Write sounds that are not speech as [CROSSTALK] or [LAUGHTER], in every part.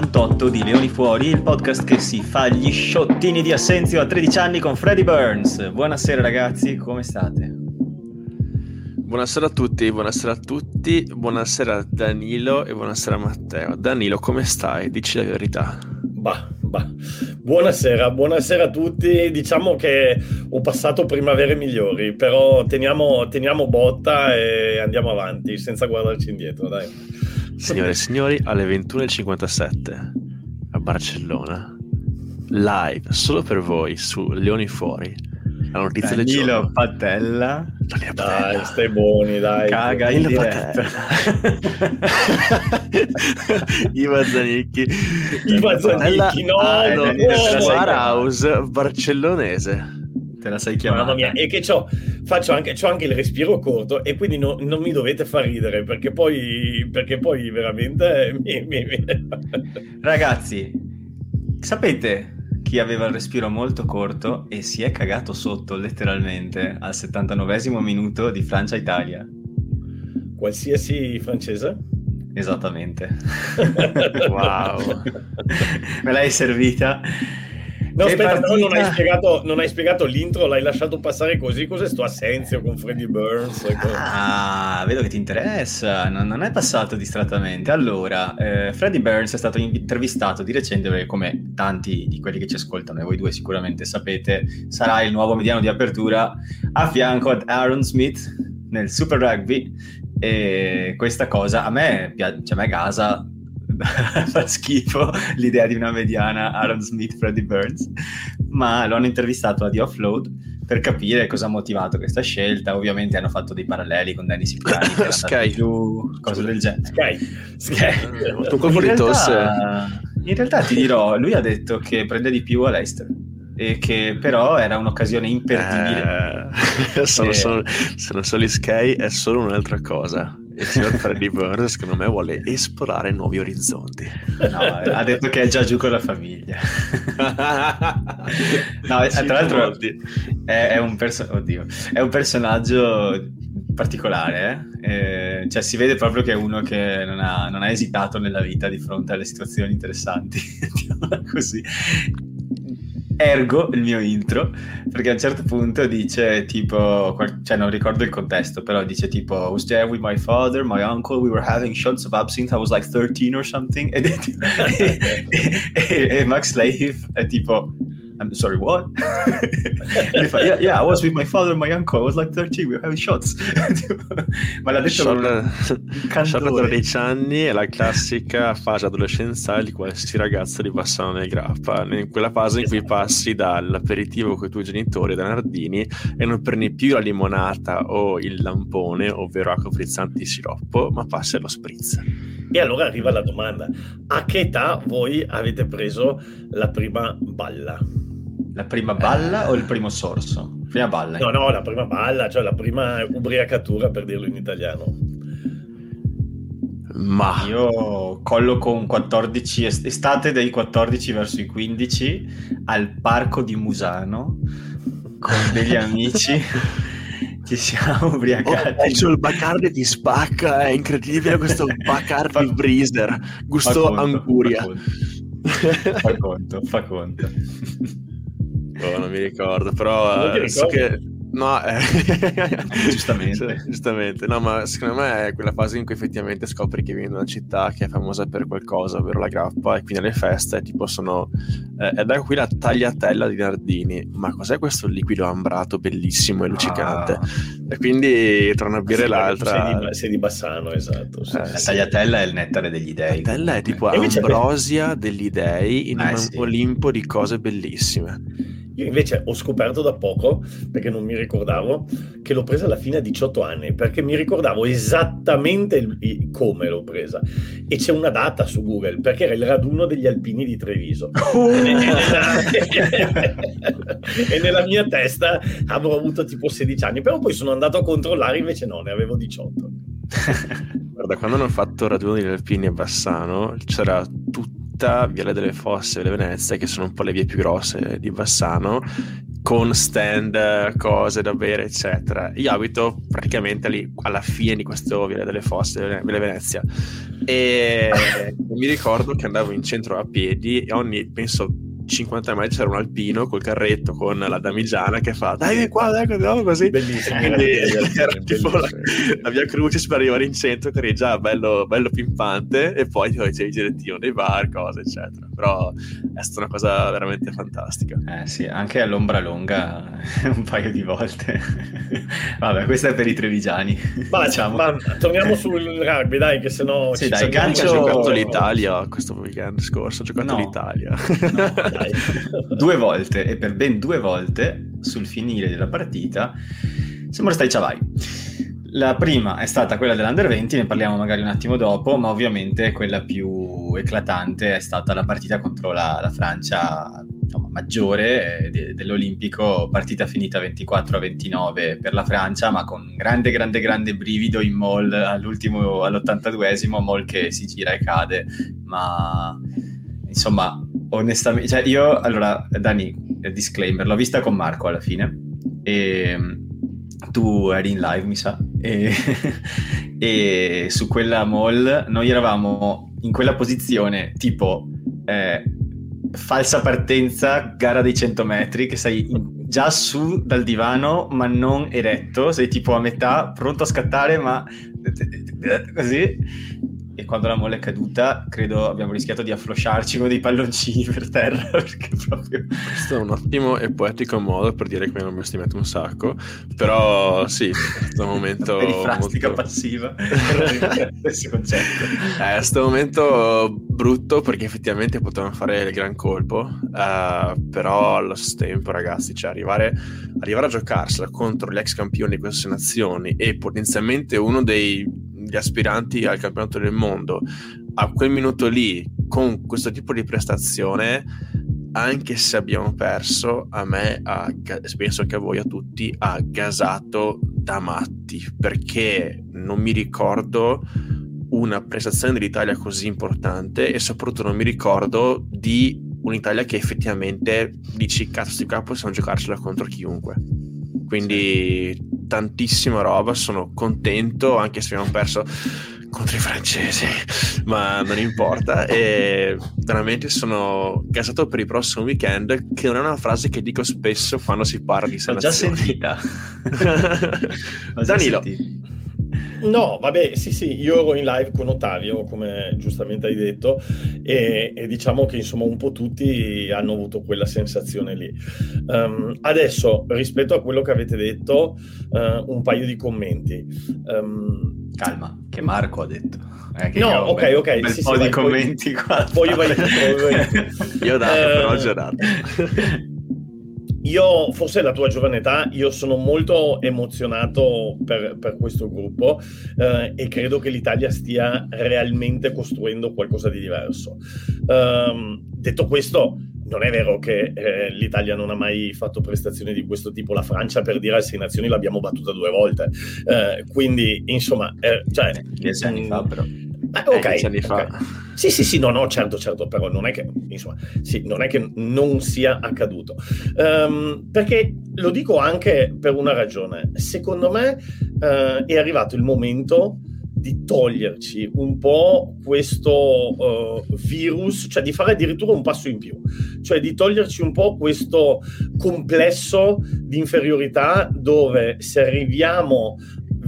puntata 98 di Leoni Fuori, il podcast che si fa gli sciottini di Assenzio a 13 anni con Freddy Burns. Buonasera ragazzi, come state? Buonasera a tutti, buonasera a tutti, buonasera a Danilo e buonasera a Matteo. Danilo, come stai? Dici la verità. Bah, bah. Buonasera, buonasera a tutti. Diciamo che ho passato primavere migliori, però teniamo, teniamo botta e andiamo avanti senza guardarci indietro, dai. Signore e signori, alle 21.57 a Barcellona, live solo per voi su Leoni Fuori. La notizia del giorno. Patella. Danilo Dai, Patella. stai buoni, dai. Caga in Danilo diretta. [LAUGHS] Iva Zanicchi. Iva Zanicchi, no, Ah, no, no, no, no. House barcellonese. Te la sei chiamata. Mamma mia, e che c'ho, faccio anche, c'ho anche il respiro corto e quindi no- non mi dovete far ridere perché poi, perché poi veramente mi- mi- mi- [LAUGHS] Ragazzi, sapete chi aveva il respiro molto corto e si è cagato sotto letteralmente al 79 minuto di Francia-Italia? qualsiasi francese. Esattamente. [LAUGHS] Wow. [LAUGHS] Me l'hai servita. No, aspetta, però non partita. hai, spiegato, non hai spiegato l'intro, l'hai lasciato passare così. Cos'è sto assenzio con Freddy Burns? Ah, vedo che ti interessa, non, non è passato distrattamente. Allora, eh, Freddie Burns è stato intervistato di recente perché come tanti di quelli che ci ascoltano e voi due sicuramente sapete, sarà il nuovo mediano di apertura a fianco ad Aaron Smith nel Super Rugby e questa cosa a me piace, cioè a me gasa [LAUGHS] fa schifo l'idea di una mediana Aaron Smith Freddie Burns ma lo hanno intervistato a The Offload per capire cosa ha motivato questa scelta ovviamente hanno fatto dei paralleli con Danny Cipriani [LAUGHS] che era Sky. giù cose del genere Sky. Sky. Eh, tu in realtà, in realtà ti dirò lui ha detto che prende di più a Leicester e che però era un'occasione imperdibile Eh, [LAUGHS] sono Eh. solo- sono solo gli Sky è solo un'altra cosa. Il signor Freddy Burns, secondo me, vuole esplorare nuovi orizzonti. No, ha detto che è già giù con la famiglia. no, eh, Sì, tra l'altro è, è un perso- oddio, è un personaggio particolare, eh? Eh, cioè si vede proprio che è uno che non ha, non ha esitato nella vita di fronte alle situazioni interessanti, [LAUGHS] così. Ergo il mio intro, perché a un certo punto dice tipo, cioè non ricordo il contesto, però dice tipo, I was there with my father, my uncle, we were having shots of absinthe, I was like 13 or something, tipo- [LAUGHS] e, e- e Max Leif è tipo, I'm sorry, what? [LAUGHS] fa, yeah, yeah, I was with my father and my uncle, I was like 13, we were having shots. [LAUGHS] Ma l'ha detto Charlotte candore. 13 anni è la classica fase adolescenziale di qualsiasi ragazzo di Bassano del Grappa, in quella fase in cui passi dall'aperitivo con i tuoi genitori da Nardini e non prendi più la limonata o il lampone, ovvero acqua frizzante di siroppo, ma passi allo spritz. E allora arriva la domanda: a che età voi avete preso la prima balla? La prima balla o il primo sorso? Prima balla. No, no, la prima balla, cioè la prima ubriacatura per dirlo in italiano. Ma Io collo con 14, est- estate dai 14 verso i 15 al parco di Musano con degli amici. [LAUGHS] Ci siamo Oh, ubriacati. adesso il Bacardi ti spacca, è incredibile questo [LAUGHS] Bacardi Fa- Breezer, Fa gusto conto, anguria. Fa conto, fa conto. Fa conto. Oh, non mi ricordo, però Non eh, so che... No, eh... [LAUGHS] Giustamente. Sì, [LAUGHS] giustamente. No, ma secondo me è quella fase in cui effettivamente scopri che vieni da una città che è famosa per qualcosa, ovvero la grappa, e quindi alle feste tipo sono... Eh, è da qui la tagliatella di Nardini. Ma cos'è questo liquido ambrato bellissimo e luccicante? Ah, E quindi tra una birra e Sì, l'altra... Sei di, sei di Bassano, esatto. sì. Eh, la sì. tagliatella è il nettare degli La dei. tagliatella è tipo ambrosia degli dei in Eh, un sì. Olimpo di cose bellissime. Io invece ho scoperto da poco, perché non mi ricordavo, che l'ho presa alla fine a 18 anni, perché mi ricordavo esattamente il- come l'ho presa. E c'è una data su Google, perché era il raduno degli alpini di Treviso. E nella, [LAUGHS] [LAUGHS] e nella mia testa avrò avuto tipo 16 anni, però poi sono andato a controllare, invece no, ne avevo 18. Guarda, quando hanno fatto il raduno degli Alpini a Bassano, c'era tutta Viale delle Fosse e le Venezia, che sono un po' le vie più grosse di Bassano, con stand, cose da bere, eccetera. Io abito praticamente lì alla fine di questo Via delle Fosse, Via Venezia. E mi ricordo che andavo in centro a piedi e ogni, penso, 50 metri c'era un alpino col carretto con la damigiana che fa dai qua dai andiamo così. Bellissimo quindi era tipo la, la, via Crucis per arrivare in centro che eri già bello, bello pimpante e poi c'è il girettino dei bar cose eccetera. Però è stata una cosa veramente fantastica. Eh sì anche all'ombra lunga [LAUGHS] un paio di volte. Vabbè questa è per i trevigiani ma, [LAUGHS] diciamo. ma torniamo sul rugby dai che sennò sì, dai, calcio... ho giocato l'Italia questo weekend scorso ho giocato no. l'Italia. No, [LAUGHS] due volte e per ben due volte sul finire della partita siamo stati ciavai. La prima è stata quella dell'Under 20, ne parliamo magari un attimo dopo, ma ovviamente quella più eclatante è stata la partita contro la, la Francia insomma, maggiore eh, de, dell'Olimpico, partita finita 24 a 29 per la Francia, ma con grande, grande, grande brivido in mall all'ultimo, all'82esimo, mall che si gira e cade, ma insomma onestamente, cioè io, allora, Dani, disclaimer, l'ho vista con Marco alla fine e tu eri in live, mi sa, e, [LAUGHS] e su quella mall noi eravamo in quella posizione tipo eh, falsa partenza, gara dei 100 metri, che sei già su dal divano ma non eretto, sei tipo a metà, pronto a scattare ma [LAUGHS] così e quando la molla è caduta credo abbiamo rischiato di afflosciarci con dei palloncini per terra [LAUGHS] perché proprio... questo è un ottimo e poetico modo per dire che mi hanno bestemmiato un sacco però sì questo momento [LAUGHS] perifrastica molto... passiva questo concetto. [LAUGHS] È questo momento brutto perché effettivamente potevano fare il gran colpo uh, però allo stesso tempo ragazzi cioè arrivare, arrivare a giocarsela contro gli ex campioni di queste nazioni e potenzialmente uno dei gli aspiranti al campionato del mondo a quel minuto lì con questo tipo di prestazione anche se abbiamo perso a me ha, penso che a voi a tutti ha gasato da matti perché non mi ricordo una prestazione dell'Italia così importante e soprattutto non mi ricordo di un'Italia che effettivamente dici cazzo di qua possiamo giocarcela contro chiunque quindi tantissima roba, sono contento anche se abbiamo perso contro i francesi, [LAUGHS] ma non importa. E veramente sono gasato per il prossimo weekend, che non è una frase che dico spesso quando si parla di selezione. Ho già sentita. [LAUGHS] Danilo. Sentita. No, vabbè, sì, sì, io ero in live con Ottavio, come giustamente hai detto, e, e diciamo che insomma un po' tutti hanno avuto quella sensazione lì. Um, adesso, rispetto a quello che avete detto, uh, un paio di commenti. Um, Calma, che Marco ha detto. Eh, no, ok, bel, ok. Un sì, po' sì, di vai, commenti poi, qua. Poi vai, vai. [LAUGHS] Io ho dato, però ho girato. [LAUGHS] Io, forse la tua giovane età, io sono molto emozionato per, per questo gruppo eh, e credo che l'Italia stia realmente costruendo qualcosa di diverso. Um, detto questo, non è vero che eh, l'Italia non ha mai fatto prestazioni di questo tipo. La Francia, per dire, a sei nazioni l'abbiamo battuta due volte. Eh, quindi, insomma, eh, cioè, dieci anni fa, però. Eh, ok. Dieci anni okay. fa. Sì, sì, sì, no, no, certo, certo, però non è che, insomma, sì, non è che non sia accaduto. Um, perché lo dico anche per una ragione. Secondo me uh, è arrivato il momento di toglierci un po' questo uh, virus, cioè di fare addirittura un passo in più, cioè di toglierci un po' questo complesso di inferiorità dove se arriviamo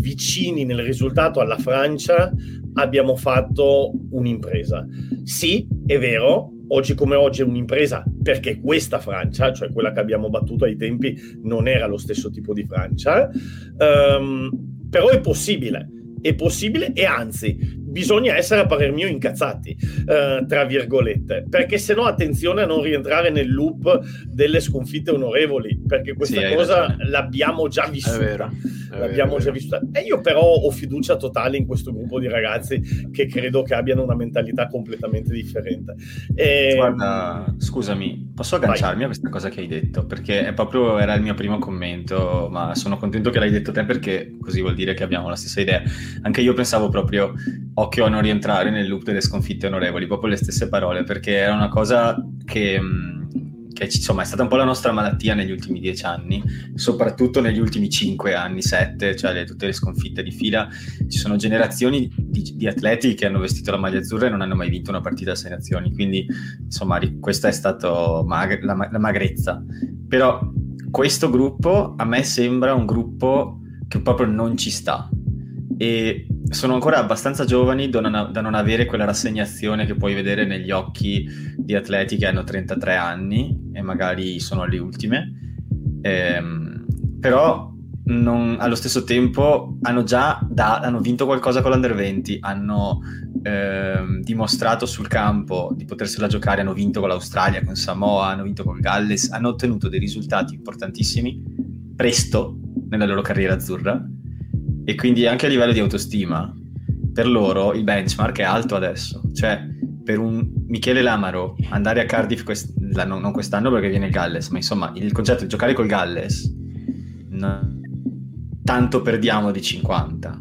vicini nel risultato alla Francia abbiamo fatto un'impresa. Sì, è vero, oggi come oggi è un'impresa perché questa Francia, cioè quella che abbiamo battuto ai tempi, non era lo stesso tipo di Francia, um, però è possibile è possibile e anzi bisogna essere a parer mio incazzati eh, tra virgolette perché se no attenzione a non rientrare nel loop delle sconfitte onorevoli perché questa sì, cosa l'abbiamo già vissuta l'abbiamo già vissuta. E io però ho fiducia totale in questo gruppo di ragazzi che credo che abbiano una mentalità completamente differente. E... guarda scusami posso agganciarmi Vai. a questa cosa che hai detto? Perché è proprio era il mio primo commento ma sono contento che l'hai detto te perché così vuol dire che abbiamo la stessa idea. Anche io pensavo proprio occhio a non rientrare nel loop delle sconfitte onorevoli, proprio le stesse parole, perché era una cosa che, che insomma è stata un po' la nostra malattia negli ultimi dieci anni, soprattutto negli ultimi cinque anni, sette, cioè le, tutte le sconfitte di fila. Ci sono generazioni di, di, atleti che hanno vestito la maglia azzurra e non hanno mai vinto una partita a sei nazioni, quindi insomma questa è stata mag- la, la magrezza. Però questo gruppo a me sembra un gruppo che proprio non ci sta e sono ancora abbastanza giovani da non, avere quella rassegnazione che puoi vedere negli occhi di atleti che hanno 33 anni e magari sono le ultime. Ehm, però non, allo stesso tempo hanno già da, hanno vinto qualcosa con l'Under 20, hanno ehm, dimostrato sul campo di potersela giocare, hanno vinto con l'Australia, con Samoa, hanno vinto con Galles, hanno ottenuto dei risultati importantissimi presto nella loro carriera azzurra e quindi anche a livello di autostima, per loro il benchmark è alto adesso. Cioè, per un Michele Lamaro andare a Cardiff quest- non quest'anno perché viene il Galles, ma insomma il concetto di giocare col Galles no, tanto perdiamo di 50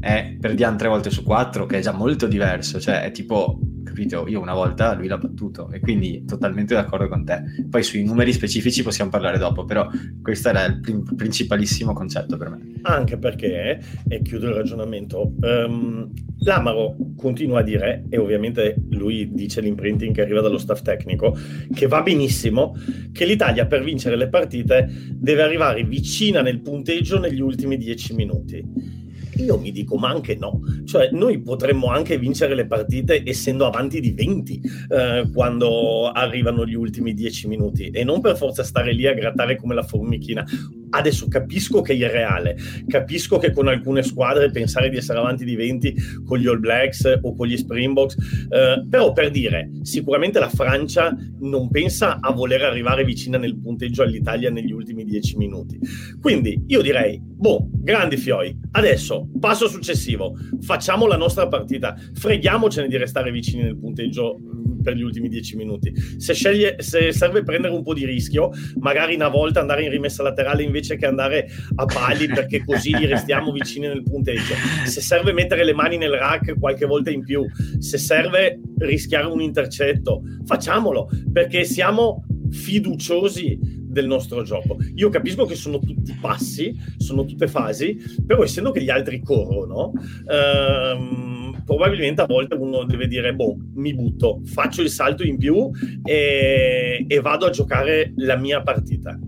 è perdiamo tre volte su quattro che è già molto diverso cioè è tipo capito? Io una volta lui l'ha battuto e quindi totalmente d'accordo con te. Poi sui numeri specifici possiamo parlare dopo, però questo era il prim- principalissimo concetto per me. Anche perché, e chiudo il ragionamento, um, l'Amaro continua a dire, e ovviamente lui dice l'imprinting che arriva dallo staff tecnico, che va benissimo, che l'Italia per vincere le partite deve arrivare vicina nel punteggio negli ultimi dieci minuti io mi dico, ma anche no. Cioè, noi potremmo anche vincere le partite essendo avanti di 20 eh, quando arrivano gli ultimi 10 minuti e non per forza stare lì a grattare come la formichina. Adesso capisco che è irreale, capisco che con alcune squadre pensare di essere avanti di 20 con gli All Blacks o con gli Springboks, eh, però per dire, sicuramente la Francia non pensa a voler arrivare vicina nel punteggio all'Italia negli ultimi 10 minuti. Quindi io direi, boh, grandi fioi, adesso passo successivo, facciamo la nostra partita, freghiamocene di restare vicini nel punteggio per gli ultimi dieci minuti. Se, sceglie, se serve prendere un po' di rischio, magari una volta andare in rimessa laterale invece che andare a pali [LAUGHS] perché così gli restiamo vicini nel punteggio. Se serve mettere le mani nel rack qualche volta in più, se serve rischiare un intercetto, facciamolo perché siamo fiduciosi del nostro gioco. Io capisco che sono tutti passi, sono tutte fasi, però essendo che gli altri corrono, ehm, probabilmente a volte uno deve dire, boh, mi butto, faccio il salto in più e, e vado a giocare la mia partita.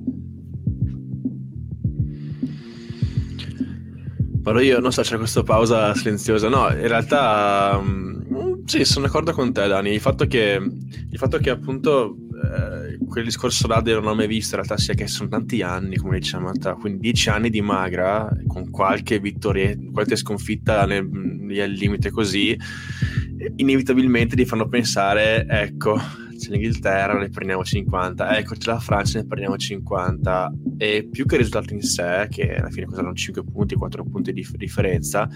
Però io non so, c'è questa pausa silenziosa. No, in realtà um, sì, sono d'accordo con te, Dani. Il fatto che, il fatto che appunto eh, quel discorso là del non mai visto, in realtà sia che sono tanti anni, come diciamo, quindi dieci anni di magra, con qualche vittoria, qualche sconfitta nel, al limite così, inevitabilmente ti fanno pensare, ecco, c'è l'Inghilterra, ne prendiamo 50, ecco c'è la Francia, ne prendiamo 50, e più che il risultato in sé, che alla fine cos'erano 5 punti, 4 punti di differenza,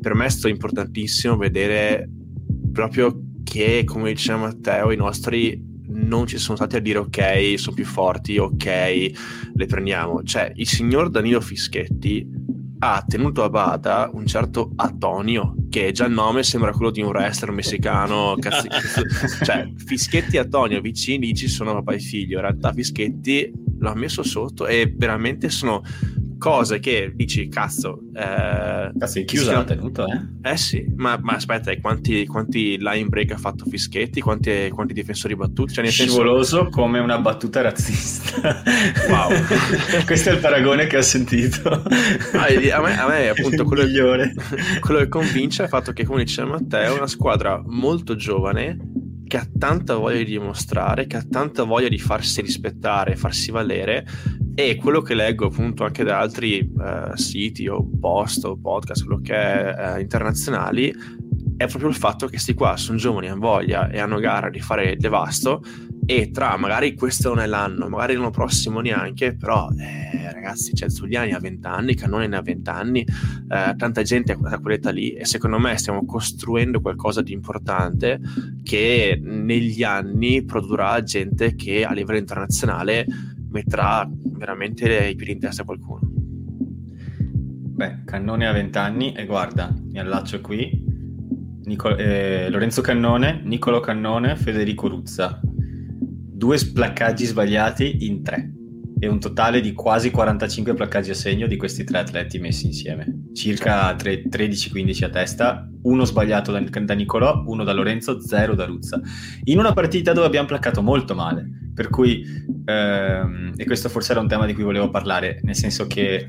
per me è stato importantissimo vedere proprio che, come diceva Matteo, i nostri non ci sono stati a dire ok, sono più forti, ok, le prendiamo. Cioè, il signor Danilo Fischetti ha tenuto a bada un certo Antonio, che già il nome sembra quello di un wrestler messicano. [LAUGHS] Cazzi, cioè, Fischetti e Antonio vicini ci sono papà e figlio. In realtà, Fischetti l'ha messo sotto e veramente sono cose che dici, cazzo. Eh, cazzo, è chiusa la tenuta, eh? Eh sì, ma, ma aspetta, quanti, quanti, line break ha fatto Fischetti? Quanti, quanti difensori battuti? Cioè, Scivoloso senso... come una battuta razzista. Wow. [LAUGHS] Questo è il paragone che ho sentito. Ah, a, me, a me, [LAUGHS] appunto, quello, [LAUGHS] quello che convince è il fatto che, come diceva Matteo, è una squadra molto giovane che ha tanta voglia di dimostrare, che ha tanta voglia di farsi rispettare, farsi valere e quello che leggo appunto anche da altri uh, siti o post o podcast, quello che è uh, internazionali, è proprio il fatto che questi qua sono giovani, hanno voglia e hanno gara di fare il devasto e tra magari questo non è l'anno, magari l'anno prossimo neanche, però eh, ragazzi, c'è Zuliani a 20 anni, Cannone ne ha 20 anni, eh, tanta gente a quell'età lì e secondo me stiamo costruendo qualcosa di importante che negli anni produrrà gente che a livello internazionale metterà veramente i piedi in testa a qualcuno. Beh, Cannone ha 20 anni e guarda, mi allaccio qui. Nico- eh, Lorenzo Cannone, Nicolo Cannone, Federico Ruzza. due placcaggi sbagliati in tre. E un totale di quasi 45 placcaggi a segno di questi tre atleti messi insieme, circa 13-15 a testa, uno sbagliato da, da Nicolò, uno da Lorenzo, zero da Ruzza, in una partita dove abbiamo placcato molto male, per cui, ehm, e questo forse era un tema di cui volevo parlare, nel senso che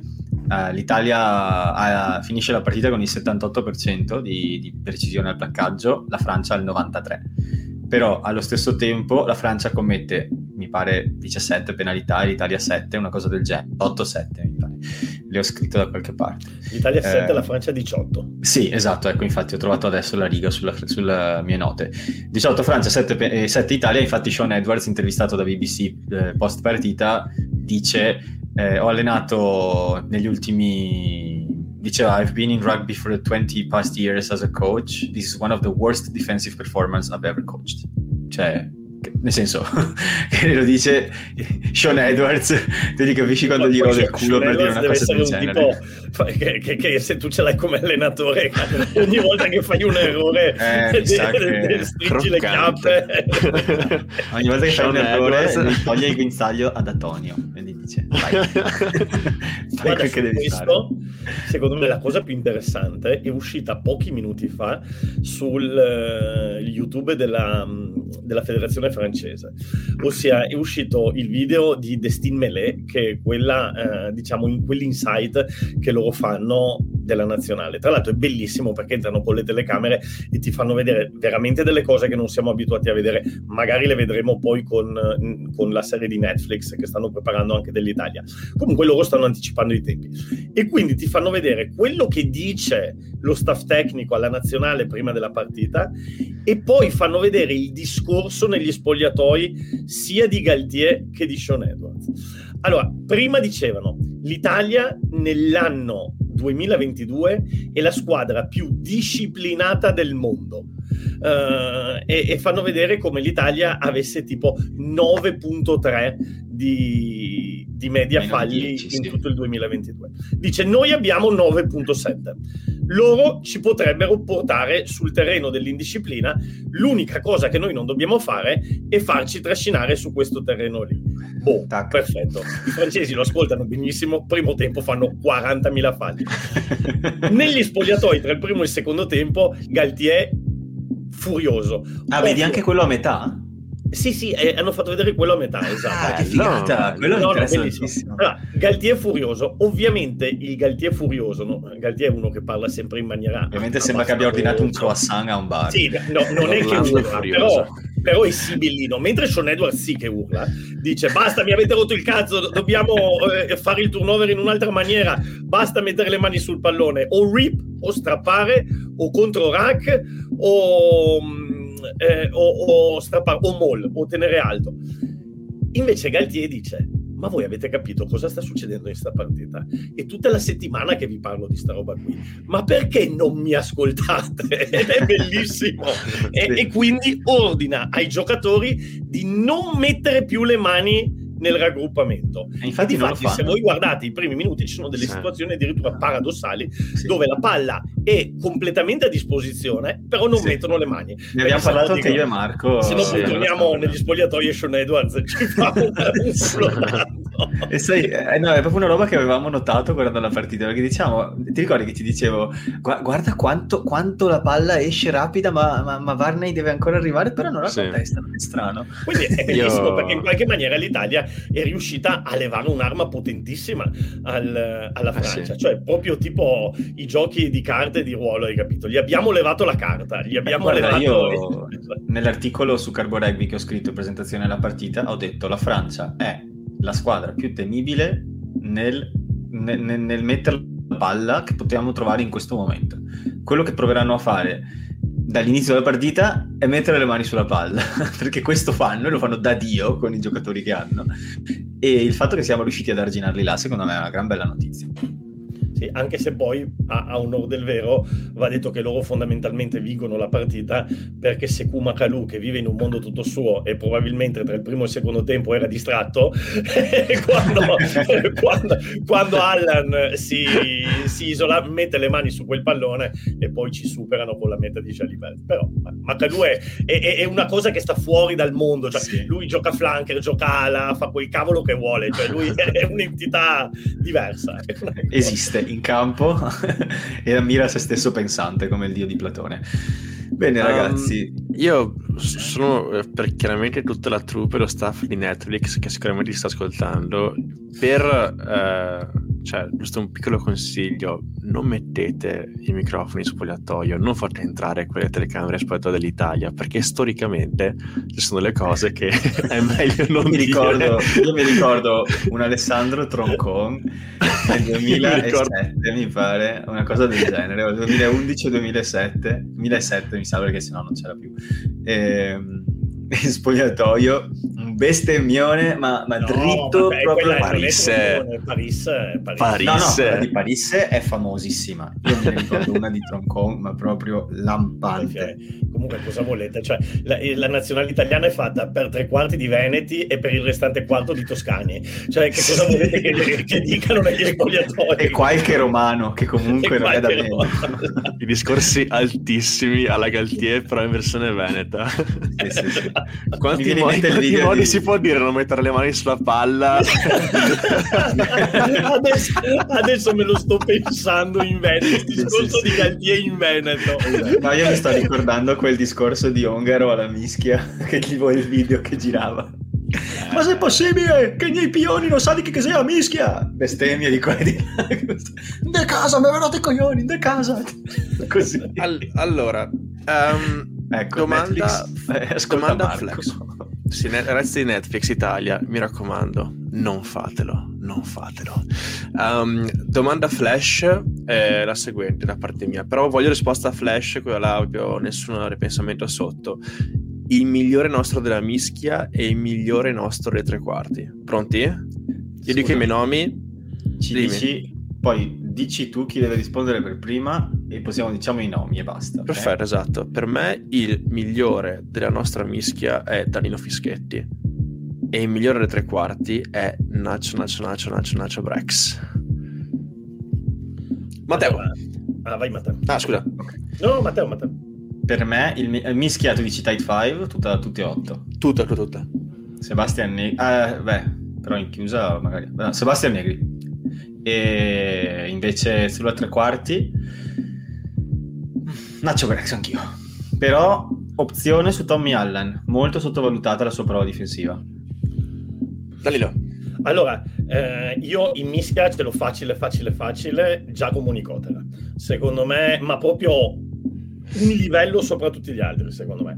eh, l'Italia ha, finisce la partita con il 78% di, di precisione al placcaggio, la Francia al 93% però allo stesso tempo la Francia commette, mi pare, 17 penalità e l'Italia 7, una cosa del genere, 8-7 mi pare, le ho scritto da qualche parte. L'Italia 7 e la Francia 18. Sì, esatto, ecco, infatti ho trovato adesso la riga sulla, sulle mie note. 18 Francia, 7, eh, 7 Italia, infatti Sean Edwards, intervistato da BBC eh, post partita, dice eh, ho allenato negli ultimi diceva I've been in rugby for the 20 past years as a coach. This is one of the worst defensive performance I've ever coached. Cioè nel senso [LAUGHS] che lo dice Sean Edwards te li capisci quando gli rode il culo per dire una cosa del genere. tipo, che, che, che, se tu ce l'hai come allenatore [LAUGHS] ogni volta che fai un errore eh, de, stringi le chiappe [LAUGHS] ogni volta che Sean fai un errore toglie il guinzaglio ad Antonio quindi dice vai fai quel che devi questo, fare. secondo me la cosa più interessante è uscita pochi minuti fa sul uh, YouTube della, della, federazione francese. Ossia è uscito il video di Destin Melé che è quella uh, diciamo in quell'insight che loro fanno della nazionale. Tra l'altro è bellissimo perché entrano con le telecamere e ti fanno vedere veramente delle cose che non siamo abituati a vedere. Magari le vedremo poi con, con la serie di Netflix che stanno preparando anche dell'Italia. Comunque loro stanno anticipando i tempi. E quindi ti fanno vedere quello che dice lo staff tecnico alla nazionale prima della partita e poi fanno vedere il discorso negli spogliatoi sia di Galtier che di Sean Edwards. Allora, prima dicevano l'Italia nell'anno 2022 è la squadra più disciplinata del mondo. Uh, e, e, fanno vedere come l'Italia avesse tipo 9.3 di, di media Meno falli 10, in sì. tutto il 2022. Dice noi abbiamo 9.7. Loro ci potrebbero portare sul terreno dell'indisciplina. L'unica cosa che noi non dobbiamo fare è farci trascinare su questo terreno lì. Boh, Tac. perfetto. I francesi lo ascoltano benissimo. Primo tempo fanno 40.000 falli. [LAUGHS] Negli spogliatoi tra il primo e il secondo tempo, Galtier furioso. Ah, vedi anche quello a metà? Sì, sì, eh, hanno fatto vedere quello a metà, ah, esatto. Ah, che figata, no, quello no, è interessantissimo. Allora, Galtier furioso, ovviamente il Galtier furioso, no? Galtier è uno che parla sempre in maniera... Ovviamente sembra che abbia ordinato un croissant a un bar. Sì, no, non è che urla, però, però è sibillino. Mentre Sean Edwards sì che urla, dice basta, mi avete rotto il cazzo, dobbiamo eh, fare il turnover in un'altra maniera, basta mettere le mani sul pallone, o rip, o strappare, o contro rack, o eh, o, o strappare o mall o tenere alto. Invece Galtier dice: Ma voi avete capito cosa sta succedendo in questa partita? È tutta la settimana che vi parlo di sta roba qui. Ma perché non mi ascoltate? [LAUGHS] Ed è bellissimo. e, e quindi ordina ai giocatori di non mettere più le mani nel raggruppamento. E infatti, difatti, se voi guardate i primi minuti, ci sono delle sì. situazioni addirittura paradossali sì. dove la palla è completamente a disposizione, però non sì. mettono le mani. Ne abbiamo parlato anche io e Marco. Se no, poi torniamo negli spogliatoi e Sean Edwards ci fa [LAUGHS] un, un e sai, eh, no, è proprio una roba che avevamo notato guardando la partita, perché diciamo, ti ricordi che ti dicevo, guarda quanto, quanto la palla esce rapida, ma, ma, ma, Varney deve ancora arrivare, però non la sì. testa, non è strano. Quindi è bellissimo, Io... perché in qualche maniera l'Italia è riuscita a levare un'arma potentissima al, alla Francia, ah, sì. cioè proprio tipo i giochi di carte di ruolo, hai capito? Gli abbiamo levato la carta, gli abbiamo eh, guarda, levato... Io, nell'articolo su Carbo Rugby che ho scritto, presentazione della partita, ho detto la Francia è la squadra più temibile nel, nel, nel mettere la palla che potevamo trovare in questo momento. Quello che proveranno a fare dall'inizio della partita è mettere le mani sulla palla, [LAUGHS] perché questo fanno e lo fanno da Dio con i giocatori che hanno. E il fatto che siamo riusciti ad arginarli là, secondo me, è una gran bella notizia. Sì, anche se poi a, a onore del vero va detto che loro fondamentalmente vincono la partita perché se Kuma Kalu che vive in un mondo tutto suo e probabilmente tra il primo e il secondo tempo era distratto [LAUGHS] quando, [LAUGHS] quando, quando, Allan si, si, isola mette le mani su quel pallone e poi ci superano con la meta di Jalibert. Però Makalu è, è, è, una cosa che sta fuori dal mondo cioè, sì. lui gioca flanker, gioca ala fa quel cavolo che vuole cioè lui [LAUGHS] è un'entità diversa. Esiste in campo [LAUGHS] e ammira se stesso pensante come il dio di Platone Bene, ragazzi. Um, io sono eh, per chiaramente tutta la troupe e lo staff di Netflix che sicuramente ti sta ascoltando. Per eh, cioè, giusto un piccolo consiglio: non mettete i microfoni sul spogliatoio, non fate entrare quelle telecamere spogliatoio dell'Italia, perché storicamente ci sono delle cose che [LAUGHS] è meglio non mi dire. Ricordo, io mi ricordo un Alessandro Troncon nel [LAUGHS] 2007, mi, mi pare, una cosa del genere, o 2011 o 2007, 2007 mi sa perché sennò non c'era più. Ehm, [LAUGHS] in spogliatoio un bestemmione ma, ma no, dritto vabbè, proprio Paris. Paris, Paris. Paris. No, no, quella di Paris è famosissima. Io mi ricordo una di Troncon ma proprio lampante. Comunque cosa volete? Cioè, la, la, nazionale italiana è fatta per tre quarti di Veneti e per il restante quarto di Toscani. Cioè che cosa sì. volete che, che, dicano negli spogliatoi? E qualche romano che comunque non è da meno. i discorsi altissimi alla Galtier però in versione veneta. Sì, sì, sì. [LAUGHS] Quanti, modi, quanti modi di... si può dire non mettere le mani sulla palla? [LAUGHS] adesso, adesso, me lo sto pensando in Veneto, il discorso sì, sì, di Galtier in Veneto. Esatto. Ma io mi sto ricordando quel discorso di Ongaro alla mischia, [LAUGHS] che tipo il video che girava. Ma se è possibile che i miei pioni non sanno che cos'è la mischia? Bestemmia di qua e di là. De casa, mi avevate i coglioni, de casa. Così. All- allora, um, Ecco, domanda, Netflix, [LAUGHS] eh, domanda Flex. Sì, ragazzi di Netflix Italia, mi raccomando, non fatelo, non fatelo. Um, domanda Flash è la seguente da parte mia, però voglio risposta Flash, quella là ho nessun ripensamento sotto. Il migliore nostro della mischia e il migliore nostro dei tre quarti. Pronti? Io dico i miei nomi. Ci dici, poi dici tu chi deve rispondere per prima e possiamo diciamo i nomi e basta. Okay? Perfetto, esatto. Per me il migliore della nostra mischia è Danilo Fischetti e il migliore dei tre quarti è Nacho Nacho Nacho Nacho Nacho Brex. Matteo. Ah, vai Matteo. Ah, scusa. No, Matteo, Matteo. Per me il, il mischia tu dici Tide 5, tutta, tutte e otto. Tutta, tutta, tutta. Sebastian Negri. Ah, beh, però in chiusa magari. No, Sebastian Negri e invece sulla tre quarti Nacho Brex anch'io però opzione su Tommy Allen molto sottovalutata la sua prova difensiva Danilo allora, eh, io in mischia ce l'ho facile, facile, facile, Giacomo Nicotera. Secondo me, ma proprio un livello sopra tutti gli altri, secondo me.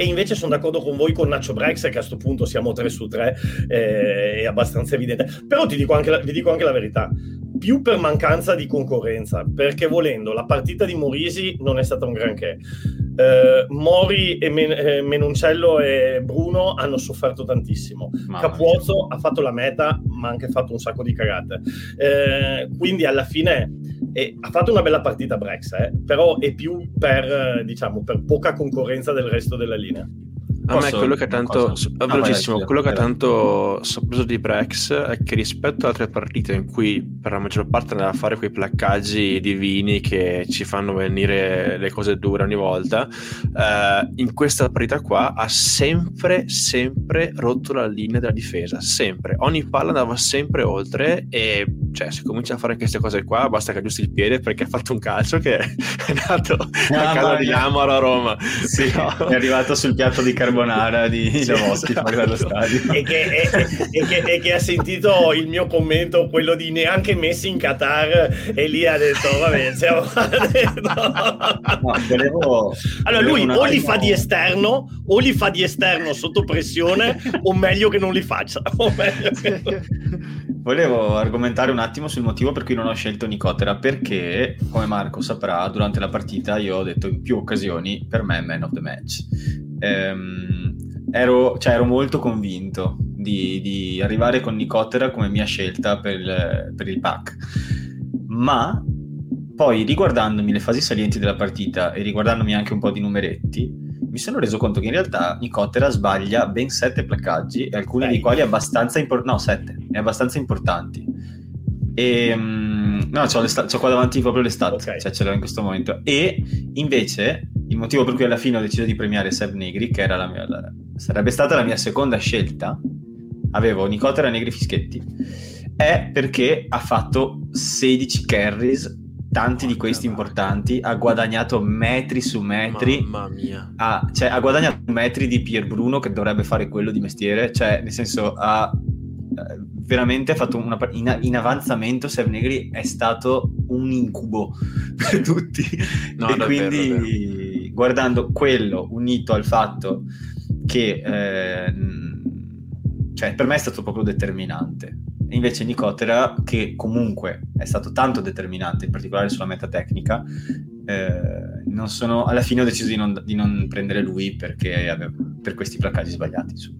E invece sono d'accordo con voi con Nacho Brex, che a questo punto siamo 3 su 3, eh, è abbastanza evidente. Però ti dico anche la, vi dico anche la verità, più per mancanza di concorrenza, perché volendo, la partita di Morisi non è stata un granché. Eh, Mori e Men- eh, Menoncello e Bruno hanno sofferto tantissimo. Mamma Capuozzo mia. ha fatto la meta, ma ha anche fatto un sacco di cagate. Eh, quindi alla fine e ha fatto una bella partita Brex, eh, però è più per, diciamo, per poca concorrenza del resto della linea. A me quello che ha tanto, ah, velocissimo, quello che ha tanto sorpreso di Brex è che rispetto ad altre partite in cui per la maggior parte andava a fare quei placcaggi divini che ci fanno venire le cose dure ogni volta, eh, in questa partita qua ha sempre, sempre rotto la linea della difesa, sempre. Ogni palla andava sempre oltre e cioè se comincia a fare queste cose qua basta che aggiusti il piede perché ha fatto un calcio che [LAUGHS] è nato ah, a casa di Amaro a Roma. Sì, no. è arrivato sul piatto di carbonara carbonara di sì, Lavotti esatto. E che, e, e, che, e che, ha sentito il mio commento, quello di neanche messi in Qatar, e lì ha detto, vabbè, siamo... no, volevo, allora lui o li fa di esterno, o li fa di esterno sotto pressione, o meglio che non li faccia. Che... Volevo argomentare un attimo sul motivo per cui non ho scelto Nicotera, perché, come Marco saprà, durante la partita io ho detto in più occasioni, per me è man of the match ehm, ero, cioè, ero, molto convinto di, di, arrivare con Nicotera come mia scelta per il, per il pack ma poi riguardandomi le fasi salienti della partita e riguardandomi anche un po' di numeretti, mi sono reso conto che in realtà Nicotera sbaglia ben sette placcaggi, alcuni Sei. dei quali abbastanza importanti, no sette, abbastanza importanti. E, um, no, c'ho, sta- c'ho, qua davanti proprio le stat, okay. cioè ce l'ho in questo momento. E invece il motivo per cui alla fine ho deciso di premiare Seb Negri, che era la mia, la, sarebbe stata la mia seconda scelta, avevo Nicotera Negri Fischetti, è perché ha fatto 16 carries tanti di questi importanti, ha guadagnato metri su metri. Mamma mia. Ha, cioè, ha guadagnato metri di Pier Bruno che dovrebbe fare quello di mestiere, cioè nel senso ha veramente fatto una in, in avanzamento Sev Negri è stato un incubo [LAUGHS] per tutti no, e davvero, quindi davvero. guardando quello unito al fatto che eh, cioè per me è stato proprio determinante invece Nicotera, che comunque è stato tanto determinante, in particolare sulla meta tecnica, eh, sono, alla fine ho deciso di non, di non prendere lui perché per questi placcaggi sbagliati. Insomma.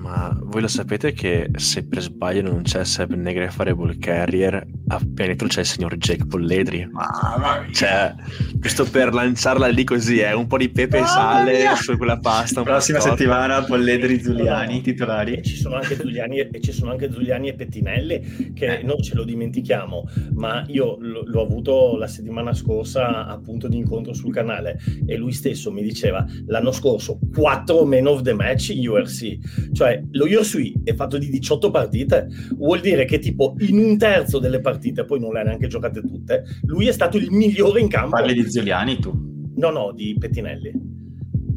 Ma voi lo sapete che se per sbaglio non c'è Seb Negri a fare ball carrier, appena dentro c'è il signor Jake Polledri. Mamma mia. Cioè, giusto per lanciarla lì così, è eh, un po' di pepe e sale su quella pasta. Prossima settimana Polledri, Giuliani, titolari. E ci sono anche Giuliani e, e, ci sono anche Giuliani e Pettinelli che eh. non ce lo dimentichiamo, ma io l- l'ho avuto la settimana scorsa appunto di incontro sul canale e lui stesso mi diceva l'anno scorso 4 men of the match URC, cioè lo URC è fatto di 18 partite, vuol dire che tipo in un terzo delle partite, poi non le ha neanche giocate tutte, lui è stato il migliore in campo. Parli di Giuliani tu? No, no, di Pettinelli.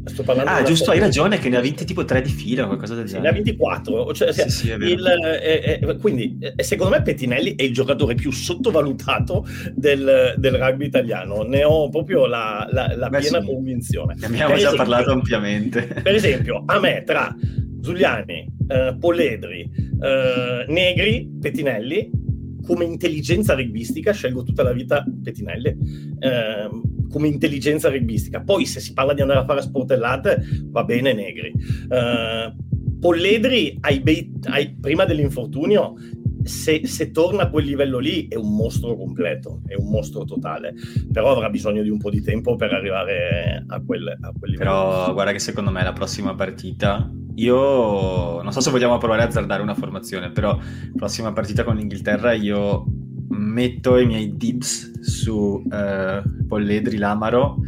Sto parlando ah, giusto, hai ragione che ne ha vinti tipo tre di fila o qualcosa del sì, genere. Ne ha vinti quattro. Cioè, sì, sì, il, eh, eh, quindi, eh, secondo me Pettinelli è il giocatore più sottovalutato del, del rugby italiano. Ne ho proprio la, la, la Beh, piena convinzione. Ne abbiamo per già esempio, parlato ampiamente. Per esempio, a me tra Giuliani, eh, Polledri, eh, Negri, Pettinelli, come intelligenza rugbistica, scelgo tutta la vita Pettinelli, eh, come intelligenza rugbistica. Poi se si parla di andare a fare sportellate, va bene Negri. Eh, Polledri, ai bei, ai, prima dell'infortunio, se, se, torna a quel livello lì è un mostro completo, è un mostro totale, però avrà bisogno di un po' di tempo per arrivare a quel, a quel livello. Però guarda che secondo me la prossima partita io non so se vogliamo provare a azzardare una formazione, però prossima partita con l'Inghilterra io metto i miei dibs su eh, Polledri Lamaro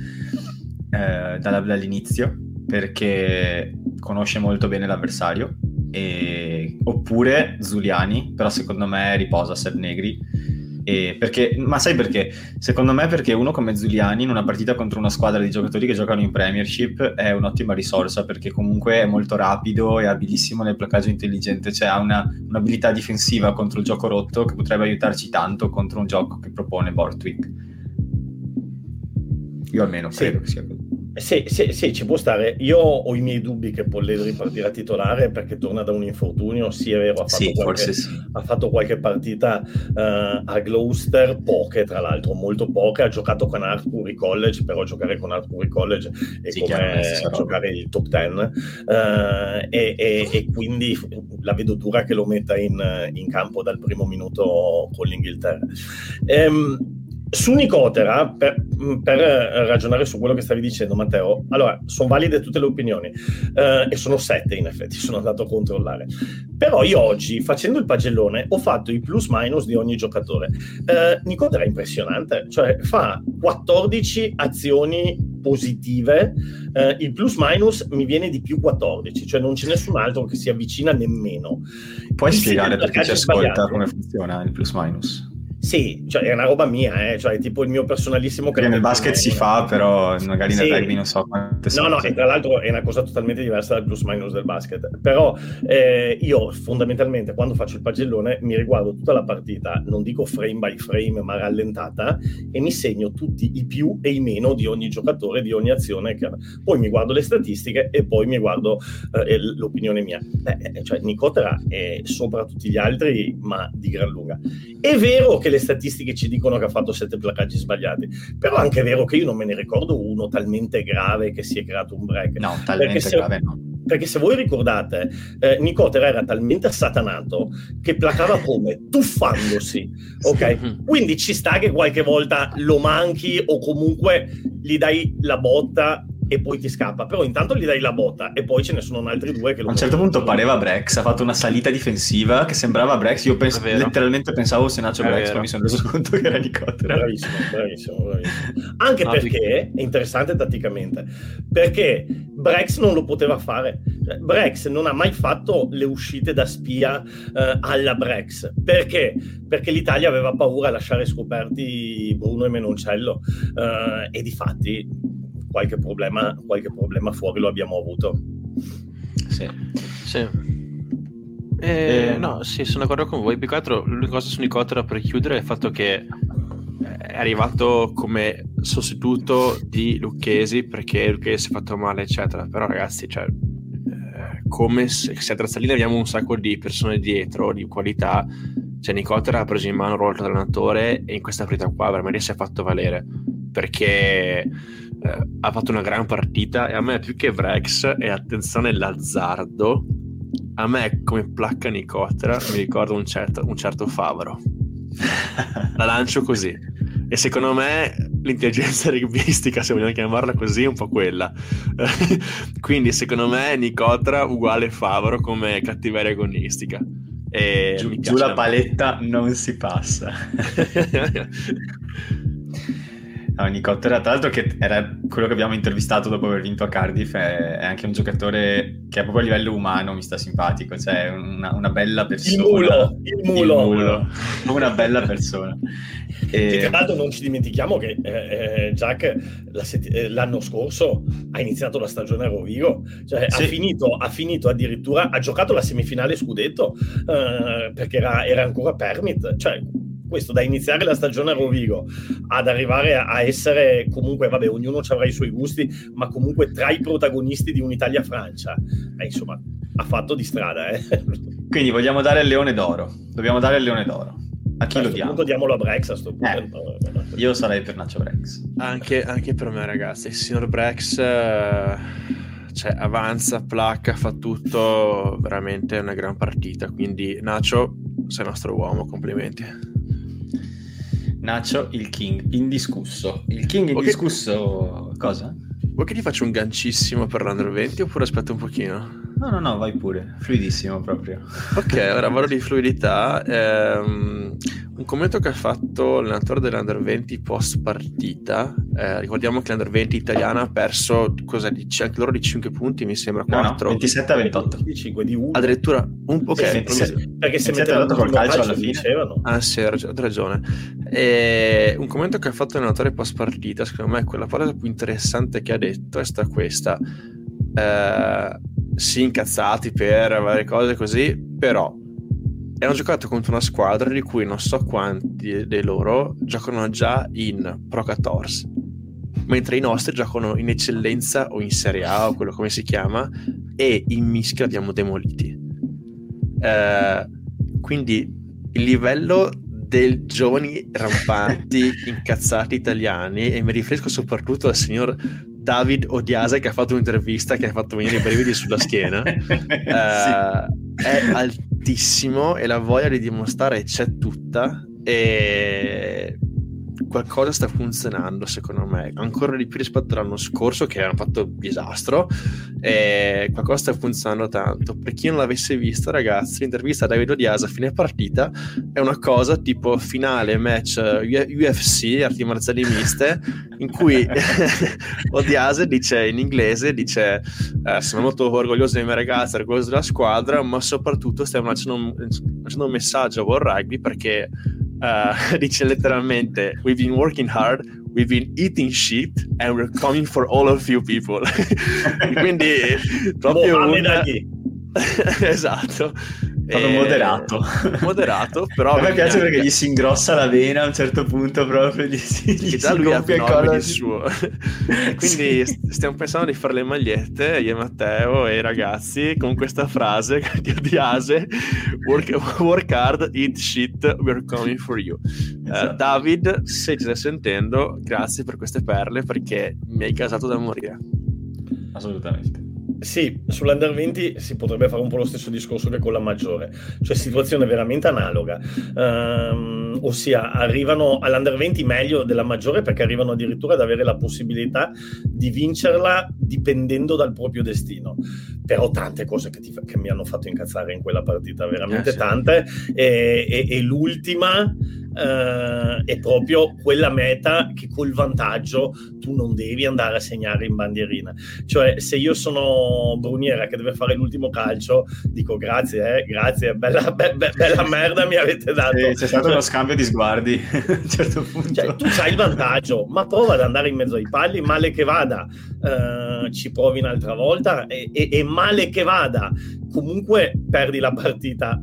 eh, dall'inizio perché conosce molto bene l'avversario e... oppure Zuliani, però secondo me riposa Seb Negri e perché, ma sai perché? Secondo me perché uno come Giuliani in una partita contro una squadra di giocatori che giocano in Premiership è un'ottima risorsa perché comunque è molto rapido e abilissimo nel placcaggio intelligente, cioè ha una, un'abilità difensiva contro il gioco rotto che potrebbe aiutarci tanto contro un gioco che propone Bortwick. Io almeno sì. credo che sia così. Sì, sì, sì, ci può stare. Io ho i miei dubbi che Polledri partirà titolare perché torna da un infortunio. Sì, è vero, ha fatto, sì, qualche, ha fatto qualche, partita uh, a Gloucester, poche tra l'altro, molto poche. Ha giocato con Artbury College, però giocare con Artbury College è sì, come giocare il top 10. Uh, e, e, e, quindi la vedo dura che lo metta in, in campo dal primo minuto con l'Inghilterra. Um, su Nicotera, per, per, ragionare su quello che stavi dicendo, Matteo, allora sono valide tutte le opinioni eh, e sono sette in effetti, [LAUGHS] sono andato a controllare. Però io oggi, facendo il pagellone, ho fatto i plus minus di ogni giocatore. Eh, Nicotera è impressionante, cioè fa 14 azioni positive, eh, il plus minus mi viene di più 14, cioè non c'è nessun altro che si avvicina nemmeno. Puoi spiegare perché ci ascolta come funziona il plus minus? Sì, cioè è una roba mia, eh? cioè tipo il mio personalissimo... Perché nel basket si fa, però magari nel sì. rugby non so quante No, no, e tra l'altro è una cosa totalmente diversa dal plus minus del basket. Però eh, io fondamentalmente quando faccio il pagellone mi riguardo tutta la partita, non dico frame by frame, ma rallentata, e mi segno tutti i più e i meno di ogni giocatore, di ogni azione. Che... Poi mi guardo le statistiche e poi mi guardo eh, l'opinione mia. Beh, eh, cioè Nicotera è sopra tutti gli altri, ma di gran lunga. È vero che le le statistiche ci dicono che ha fatto sette placaggi sbagliati, però anche è vero che io non me ne ricordo uno talmente grave che si è creato un break. No, talmente se, grave no. perché se voi ricordate, eh, Nicotera era talmente assatanato che placava come? [LAUGHS] Tuffandosi, ok? Quindi ci sta che qualche volta lo manchi o comunque gli dai la botta e poi ti scappa. Però intanto gli dai la botta e poi ce ne sono altri due che lo A un certo punto pareva Brex, ha fatto una salita difensiva che sembrava Brex. Io pens- letteralmente pensavo se Nacho Brex, poi mi sono reso conto che era Nicotera. Bravissimo, bravissimo, bravissimo. Anche no, perché è interessante tatticamente, perché Brex non lo poteva fare. Cioè, Brex non ha mai fatto le uscite da spia eh, alla Brex. Perché? Perché l'Italia aveva paura a lasciare scoperti Bruno e Menoncello eh, e di fatti qualche problema, qualche problema fuori lo abbiamo avuto. Sì, sì. Eh, eh, no, sì, sono d'accordo con voi. Più che altro, l'unica cosa su Nicotera per chiudere è il fatto che è arrivato come sostituto di Lucchesi perché Lucchesi si è fatto male, eccetera. Però, ragazzi, cioè, eh, come se, se a Trazzalina abbiamo un sacco di persone dietro di qualità, cioè Nicotera ha preso in mano il ruolo dell'allenatore e in questa partita qua veramente si è fatto valere perché eh, ha fatto una gran partita e a me più che Vrex e attenzione Lazzardo. A me come placca Nicotera mi ricorda un certo, un certo Favaro la lancio così. E secondo me l'intelligenza rugbistica se vogliamo chiamarla così è un po' quella. [LAUGHS] Quindi secondo me Nicotra uguale Favaro come cattiveria agonistica. E giù, giù la paletta non si passa [LAUGHS] No, Nicottera, tra l'altro, che era quello che abbiamo intervistato dopo aver vinto a Cardiff, è, è, anche un giocatore che proprio a livello umano mi sta simpatico, cioè una, una bella persona. Il mulo, il mulo. Il mulo. una bella persona. E... Tra l'altro non ci dimentichiamo che eh, eh Jack la set- eh, l'anno scorso ha iniziato la stagione a Rovigo, cioè sì. ha, finito, ha, finito, addirittura, ha giocato la semifinale scudetto eh, perché era, era ancora permit, cioè questo da iniziare la stagione a Rovigo ad arrivare a essere comunque, vabbè, ognuno avrà i suoi gusti, ma comunque tra i protagonisti di un'Italia-Francia, eh, insomma, ha fatto di strada. Eh. Quindi vogliamo dare il leone d'oro, dobbiamo dare il leone d'oro. A chi a lo diamo? Punto diamolo a Brex a sto punto. Eh, io sarei per Nacho Brex. Anche, anche, per me, ragazzi. Il signor Brex eh, cioè, avanza, placca, fa tutto. Veramente una gran partita. Quindi, Nacho, sei il nostro uomo. Complimenti. Nacho, il king, indiscusso. Il king indiscusso, okay. cosa? Vuoi che ti faccia un gancissimo per l'Under 20 oppure aspetta un pochino? No, no, no, vai pure, fluidissimo proprio. Ok, allora parlo di fluidità. Ehm, un commento che ha fatto l'allenatore dell'Under 20 post partita. Eh, ricordiamo che l'Under 20 italiana ha perso cos'è, anche loro di 5 punti, mi sembra 4. No, no, 27 a 28. Di 5 di 1. Addirittura un po' okay, perché, perché se mettevano col calcio alla fine. Dicevano. Ah, sì, hai ragione. E un commento che ha fatto l'allenatore post partita, secondo me quella cosa più interessante che ha detto è stata questa. Eh, sì incazzati per varie cose così, però hanno giocato contro una squadra di cui non so quanti dei loro giocano già in Pro 14, mentre i nostri giocano in eccellenza o in Serie A o quello come si chiama e in mischia abbiamo demoliti. Eh, quindi il livello dei giovani rampanti [LAUGHS] incazzati italiani e mi riferisco soprattutto al signor David Odiase che ha fatto un'intervista che ha fatto venire i brividi sulla schiena [LAUGHS] eh, sì. è altissimo e la voglia di dimostrare c'è tutta e qualcosa sta funzionando secondo me. Ancora di più rispetto all'anno scorso che hanno fatto disastro e qualcosa sta funzionando tanto. Per chi non l'avesse visto ragazzi l'intervista a David Diaz a fine partita è una cosa tipo finale match UFC arti marziali miste in cui [LAUGHS] Odiase dice in inglese dice eh, sono molto orgoglioso dei miei ragazzi orgoglioso della squadra ma soprattutto stiamo facendo un, facendo un messaggio a World Rugby perché uh, [LAUGHS] dice letteralmente we've been working hard we've been eating shit and we're coming for all of you people. [LAUGHS] Quindi proprio un... [LAUGHS] esatto proprio e... moderato. moderato però [LAUGHS] a me piace perché gli si ingrossa la vena a un certo punto proprio gli si, gli già lui ha più di suo. [LAUGHS] [LAUGHS] Quindi sì. stiamo pensando di fare le magliette io e Matteo e i ragazzi con questa frase di Ase work, work hard eat shit we're coming for you. Eh, esatto. uh, David se ci stai sentendo grazie per queste perle perché mi hai casato da morire. Assolutamente Sì, sull'Under 20 si potrebbe fare un po' lo stesso discorso che con la maggiore, cioè situazione veramente analoga, um, ossia arrivano all'Under 20 meglio della maggiore perché arrivano addirittura ad avere la possibilità di vincerla dipendendo dal proprio destino. Però tante cose che, ti, che mi hanno fatto incazzare in quella partita, veramente eh, sì. tante, e, e, e l'ultima eh, è proprio quella meta che col vantaggio tu non devi andare a segnare in bandierina. Cioè, se io sono Bruniera che deve fare l'ultimo calcio, dico grazie, eh, grazie, bella, be, be, bella [LAUGHS] merda mi avete dato. Sì, c'è stato uno scambio di sguardi [LAUGHS] a un certo punto. Cioè, tu hai il vantaggio, ma prova ad andare in mezzo ai palli, male che vada, eh, ci provi un'altra volta e, e, e male che vada, comunque perdi la partita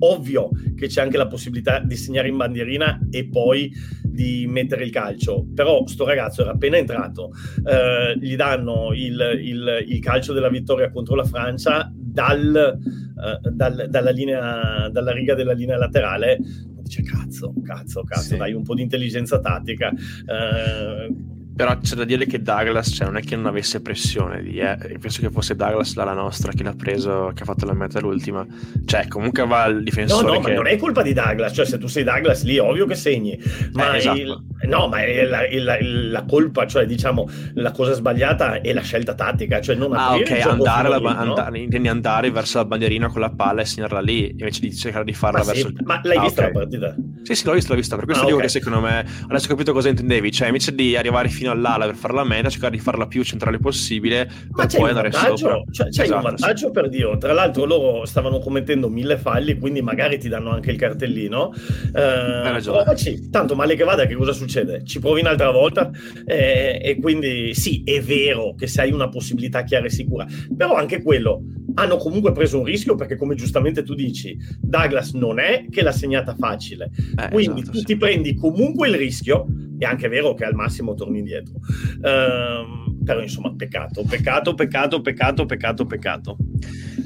ovvio che c'è anche la possibilità di segnare in bandierina e poi di mettere il calcio, però sto ragazzo era appena entrato, eh, gli danno il, il, il, calcio della vittoria contro la Francia dal, eh, dal, dalla, linea, dalla riga della linea laterale, dice cazzo, cazzo, cazzo, sì. dai un po' di intelligenza tattica. Eh, però c'è da dire che Douglas cioè, non è che non avesse pressione lì, eh. penso che fosse Douglas la nostra che l'ha preso, che ha fatto la meta l'ultima. Cioè, comunque va il difensore. No, no, che... ma non è colpa di Douglas, cioè se tu sei Douglas lì, ovvio che segni. Ma eh, esatto. il... no, ma la, la, la, colpa, cioè diciamo, la cosa sbagliata è la scelta tattica, cioè non Ah, ok, andare, la, no? andare, intendi andare verso la bandierina con la palla e segnarla lì, invece di cercare di farla ma verso sì, il... Ma l'hai ah, vista okay. la partita? Sì, sì, l'ho vista, l'ho vista, per questo ah, dico okay. che secondo me, adesso ho capito cosa intendevi, cioè invece di arrivare fino all'ala per fare la meta, cercare di farla più centrale possibile Ma per poi andare sopra. Cioè, c'è esatto, un vantaggio sì. per Dio. Tra l'altro loro stavano commettendo mille falli, quindi magari ti danno anche il cartellino. Eh, provaci. Tanto male che vada, che cosa succede? Ci provi un'altra volta eh, e quindi sì, è vero che se hai una possibilità chiara e sicura, però anche quello hanno comunque preso un rischio perché come giustamente tu dici Douglas non è che l'ha segnata facile eh, quindi esatto, tu sì. ti prendi comunque il rischio è anche vero che al massimo torni indietro ehm, però insomma peccato peccato peccato peccato peccato peccato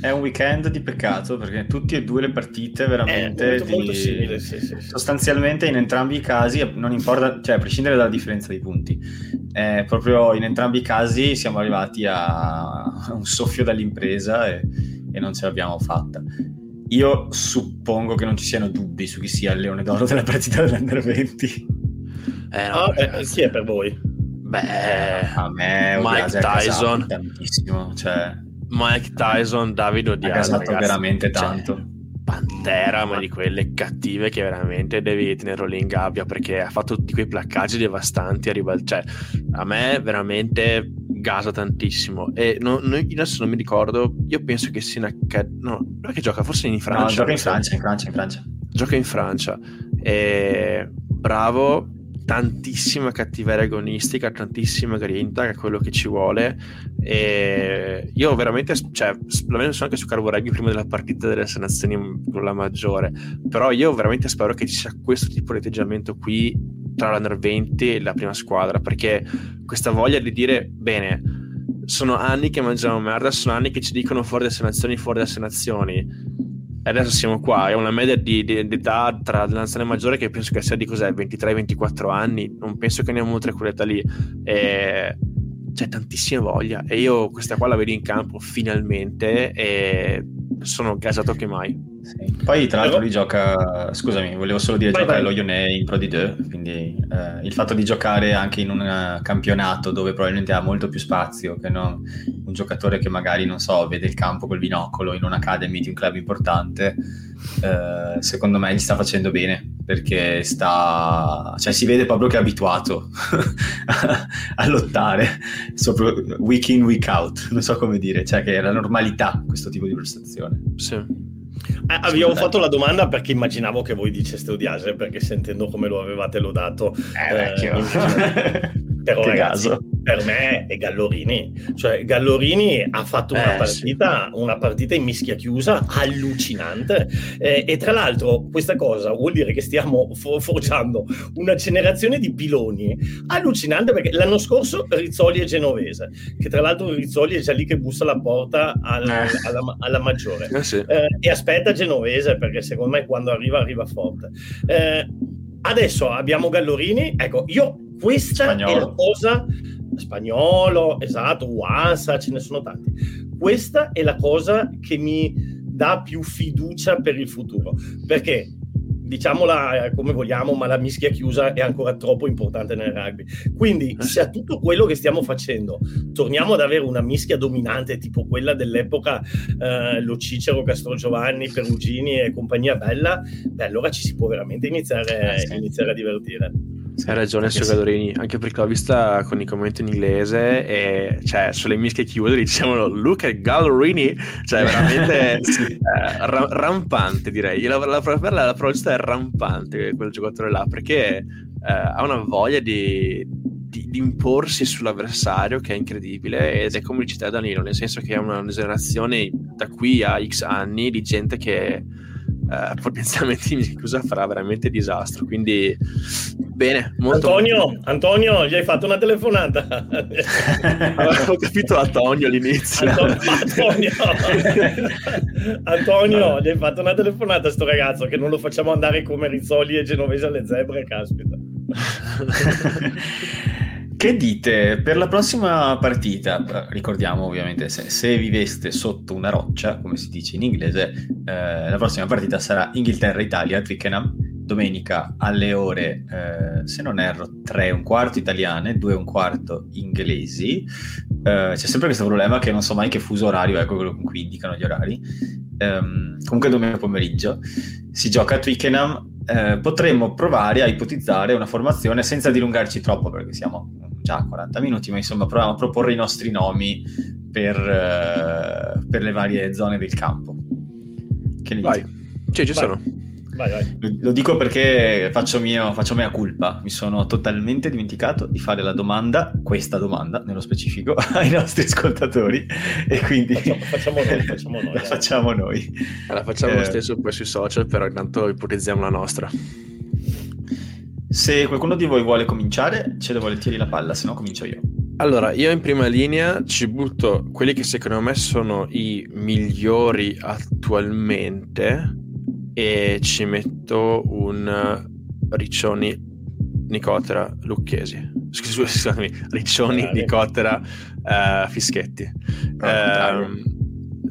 è un weekend di peccato perché tutte e due le partite veramente molto, di... molto simile, sì, sì, sostanzialmente in entrambi i casi non importa cioè a prescindere dalla differenza dei punti eh, proprio in entrambi i casi siamo arrivati a un soffio dall'impresa e, e non ce l'abbiamo fatta. Io suppongo che non ci siano dubbi su chi sia il leone d'oro della partita dell'Under 20. Eh, no, oh, eh, chi è per voi? Beh, a me Mike Tyson tantissimo, cioè Mike Tyson, Davide Odiaz, ha veramente cioè, tanto. Cioè, Pantera, ma di quelle cattive che veramente devi tenerlo lì in gabbia perché ha fatto di quei placcaggi devastanti a ribaltare. Cioè, a me veramente gasa tantissimo. E non, non, adesso non mi ricordo, io penso che sia in accad- no, non è che gioca forse in Francia. No, gioca in Francia, in Francia, in Francia. Gioca in Francia. E bravo, tantissima cattiveria agonistica, tantissima grinta, che è quello che ci vuole. E io veramente, cioè, l'ho messo anche su Carboreghi prima della partita delle nazioni con la maggiore, però io veramente spero che ci sia questo tipo di atteggiamento qui tra l'Under 20 e la prima squadra, perché questa voglia di dire, bene, sono anni che mangiamo merda, sono anni che ci dicono fuori dalle nazioni, fuori dalle nazioni e adesso siamo qua, è una media di, di, di età tra la nazionale maggiore che penso che sia di cos'è, 23-24 anni, non penso che andiamo oltre quell'età lì. E c'è tantissima voglia e io questa qua la vedo in campo finalmente e sono gasato che mai. Sì. Poi tra l'altro lui gioca, scusami, volevo solo dire, vai, gioca vai. Yone in Pro D2, quindi eh, il fatto di giocare anche in un uh, campionato dove probabilmente ha molto più spazio che non un giocatore che magari, non so, vede il campo col binocolo in un'academy di un club importante, eh, secondo me gli sta facendo bene, perché sta, cioè si vede proprio che è abituato a, [LAUGHS] a lottare, sopra, week in, week out, non so come dire, cioè che è la normalità questo tipo di prestazione. Sì. Eh, abbiamo fatto la domanda perché immaginavo che voi diceste Odiase, perché sentendo come lo avevate lodato, eh, eh, [LAUGHS] però ragazzi, caso per me è Gallorini. Cioè, Gallorini ha fatto una, eh, partita, sì. una partita in mischia chiusa allucinante. Eh, e tra l'altro, questa cosa vuol dire che stiamo for- forgiando una generazione di piloni allucinante perché l'anno scorso Rizzoli è genovese, che tra l'altro Rizzoli è già lì che bussa la porta al, eh. alla, alla, maggiore. Eh, sì. Eh, e aspetta genovese perché secondo me quando arriva, arriva forte. Eh, adesso abbiamo Gallorini. Ecco, io questa Spagnolo. è la cosa spagnolo, esatto, Wasa, ce ne sono tanti. questa è la cosa che mi dà più fiducia per il futuro, perché diciamola eh, come vogliamo, ma la mischia chiusa è ancora troppo importante nel rugby. Quindi, se a tutto quello che stiamo facendo torniamo ad avere una mischia dominante, tipo quella dell'epoca eh, Lo Cicero, Castro Giovanni, Perugini e compagnia bella, beh, allora ci si può veramente iniziare, eh, iniziare a divertire. Hai ragione, Giocadorini, anche perché l'ho vista con i commenti in inglese e cioè sulle mischie chiuse diciamo look at Gallerini, cioè veramente [LAUGHS] sì. eh, ra- rampante direi. La, la, la, la parola è rampante quel giocatore là perché eh, ha una voglia di, di, di, imporsi sull'avversario che è incredibile ed è come dice Danilo, nel senso che è una generazione da qui a X anni di gente che Uh, potenzialmente in chiusa farà veramente disastro. Quindi, bene. Molto Antonio, molto... Antonio, gli hai fatto una telefonata. Ho capito Antonio all'inizio. Antonio, Antonio gli hai fatto una telefonata a sto ragazzo che non lo facciamo andare come Rizzoli e Genovese alle zebre, caspita. [LAUGHS] Che dite per la prossima partita? Ricordiamo ovviamente se, se, viveste sotto una roccia, come si dice in inglese, eh, la prossima partita sarà Inghilterra-Italia Twickenham, domenica alle ore, eh, se non erro, 3 e un quarto italiane, 2 e un quarto inglesi. Eh, c'è sempre questo problema che non so mai che fuso orario, ecco quello con cui indicano gli orari. Ehm, comunque domenica pomeriggio si gioca a Twickenham. Eh, potremmo provare a ipotizzare una formazione senza dilungarci troppo perché siamo già 40 minuti, ma insomma proviamo a proporre i nostri nomi per, uh, per le varie zone del campo. Che ne Vai. Sì, ci vai. sono. Vai, vai. Lo, dico perché faccio, mio, faccio mia colpa. Mi sono totalmente dimenticato di fare la domanda, questa domanda nello specifico, [LAUGHS] ai nostri ascoltatori. E quindi facciamo, facciamo noi. Facciamo [LAUGHS] noi, la facciamo noi. La facciamo eh, lo stesso poi sui social, però intanto ipotizziamo la nostra. Se qualcuno di voi vuole cominciare, cedo volentieri la palla, se no comincio io. Allora, io in prima linea ci butto quelli che secondo me sono i migliori attualmente e ci metto un Riccioni Nicotera Lucchesi. Scusami, Riccioni Nicotera uh, Fischetti. No,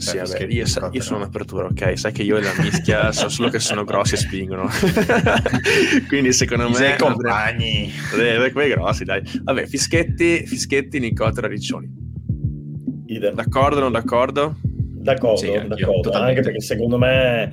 sì, vabbè, io, sa- io, sono un'apertura, ok? Sai che io e la mischia [LAUGHS] so solo che sono grossi e spingono. [LAUGHS] Quindi secondo I me... Sei compagni. Andrei... Quei grossi, dai. Vabbè, Fischetti, Fischetti, Nicotera, Riccioni. Idem. D'accordo o non d'accordo? D'accordo, sì, d'accordo. anche perché secondo me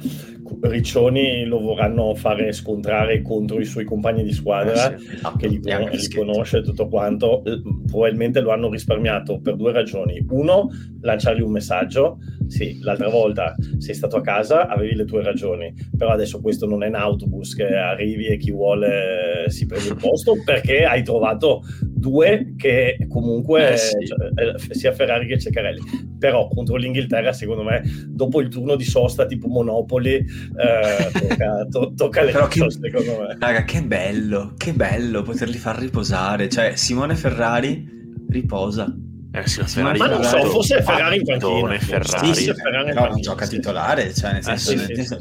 Riccioni lo vorranno fare scontrare contro i suoi compagni di squadra eh sì, esatto. che li, con- li conosce tutto quanto. Probabilmente lo hanno risparmiato per due ragioni. Uno, lanciargli un messaggio. Sì, l'altra volta sei stato a casa avevi le tue ragioni. Però adesso questo non è un autobus che arrivi e chi vuole si prende il posto perché hai trovato due che comunque eh sì. cioè, eh, sia Ferrari che Ceccarelli. Però contro l'Inghilterra secondo me dopo il turno di sosta tipo Monopoli eh, tocca, [LAUGHS] to- tocca le cose secondo me. Raga che bello che bello poterli far riposare. Cioè Simone Ferrari riposa. Eh, sì, ma, ma non so, forse Ferrari in panchina. Ferrari. Sì, Ferrari. Però non gioca titolare cioè nel senso, eh, sì, nel senso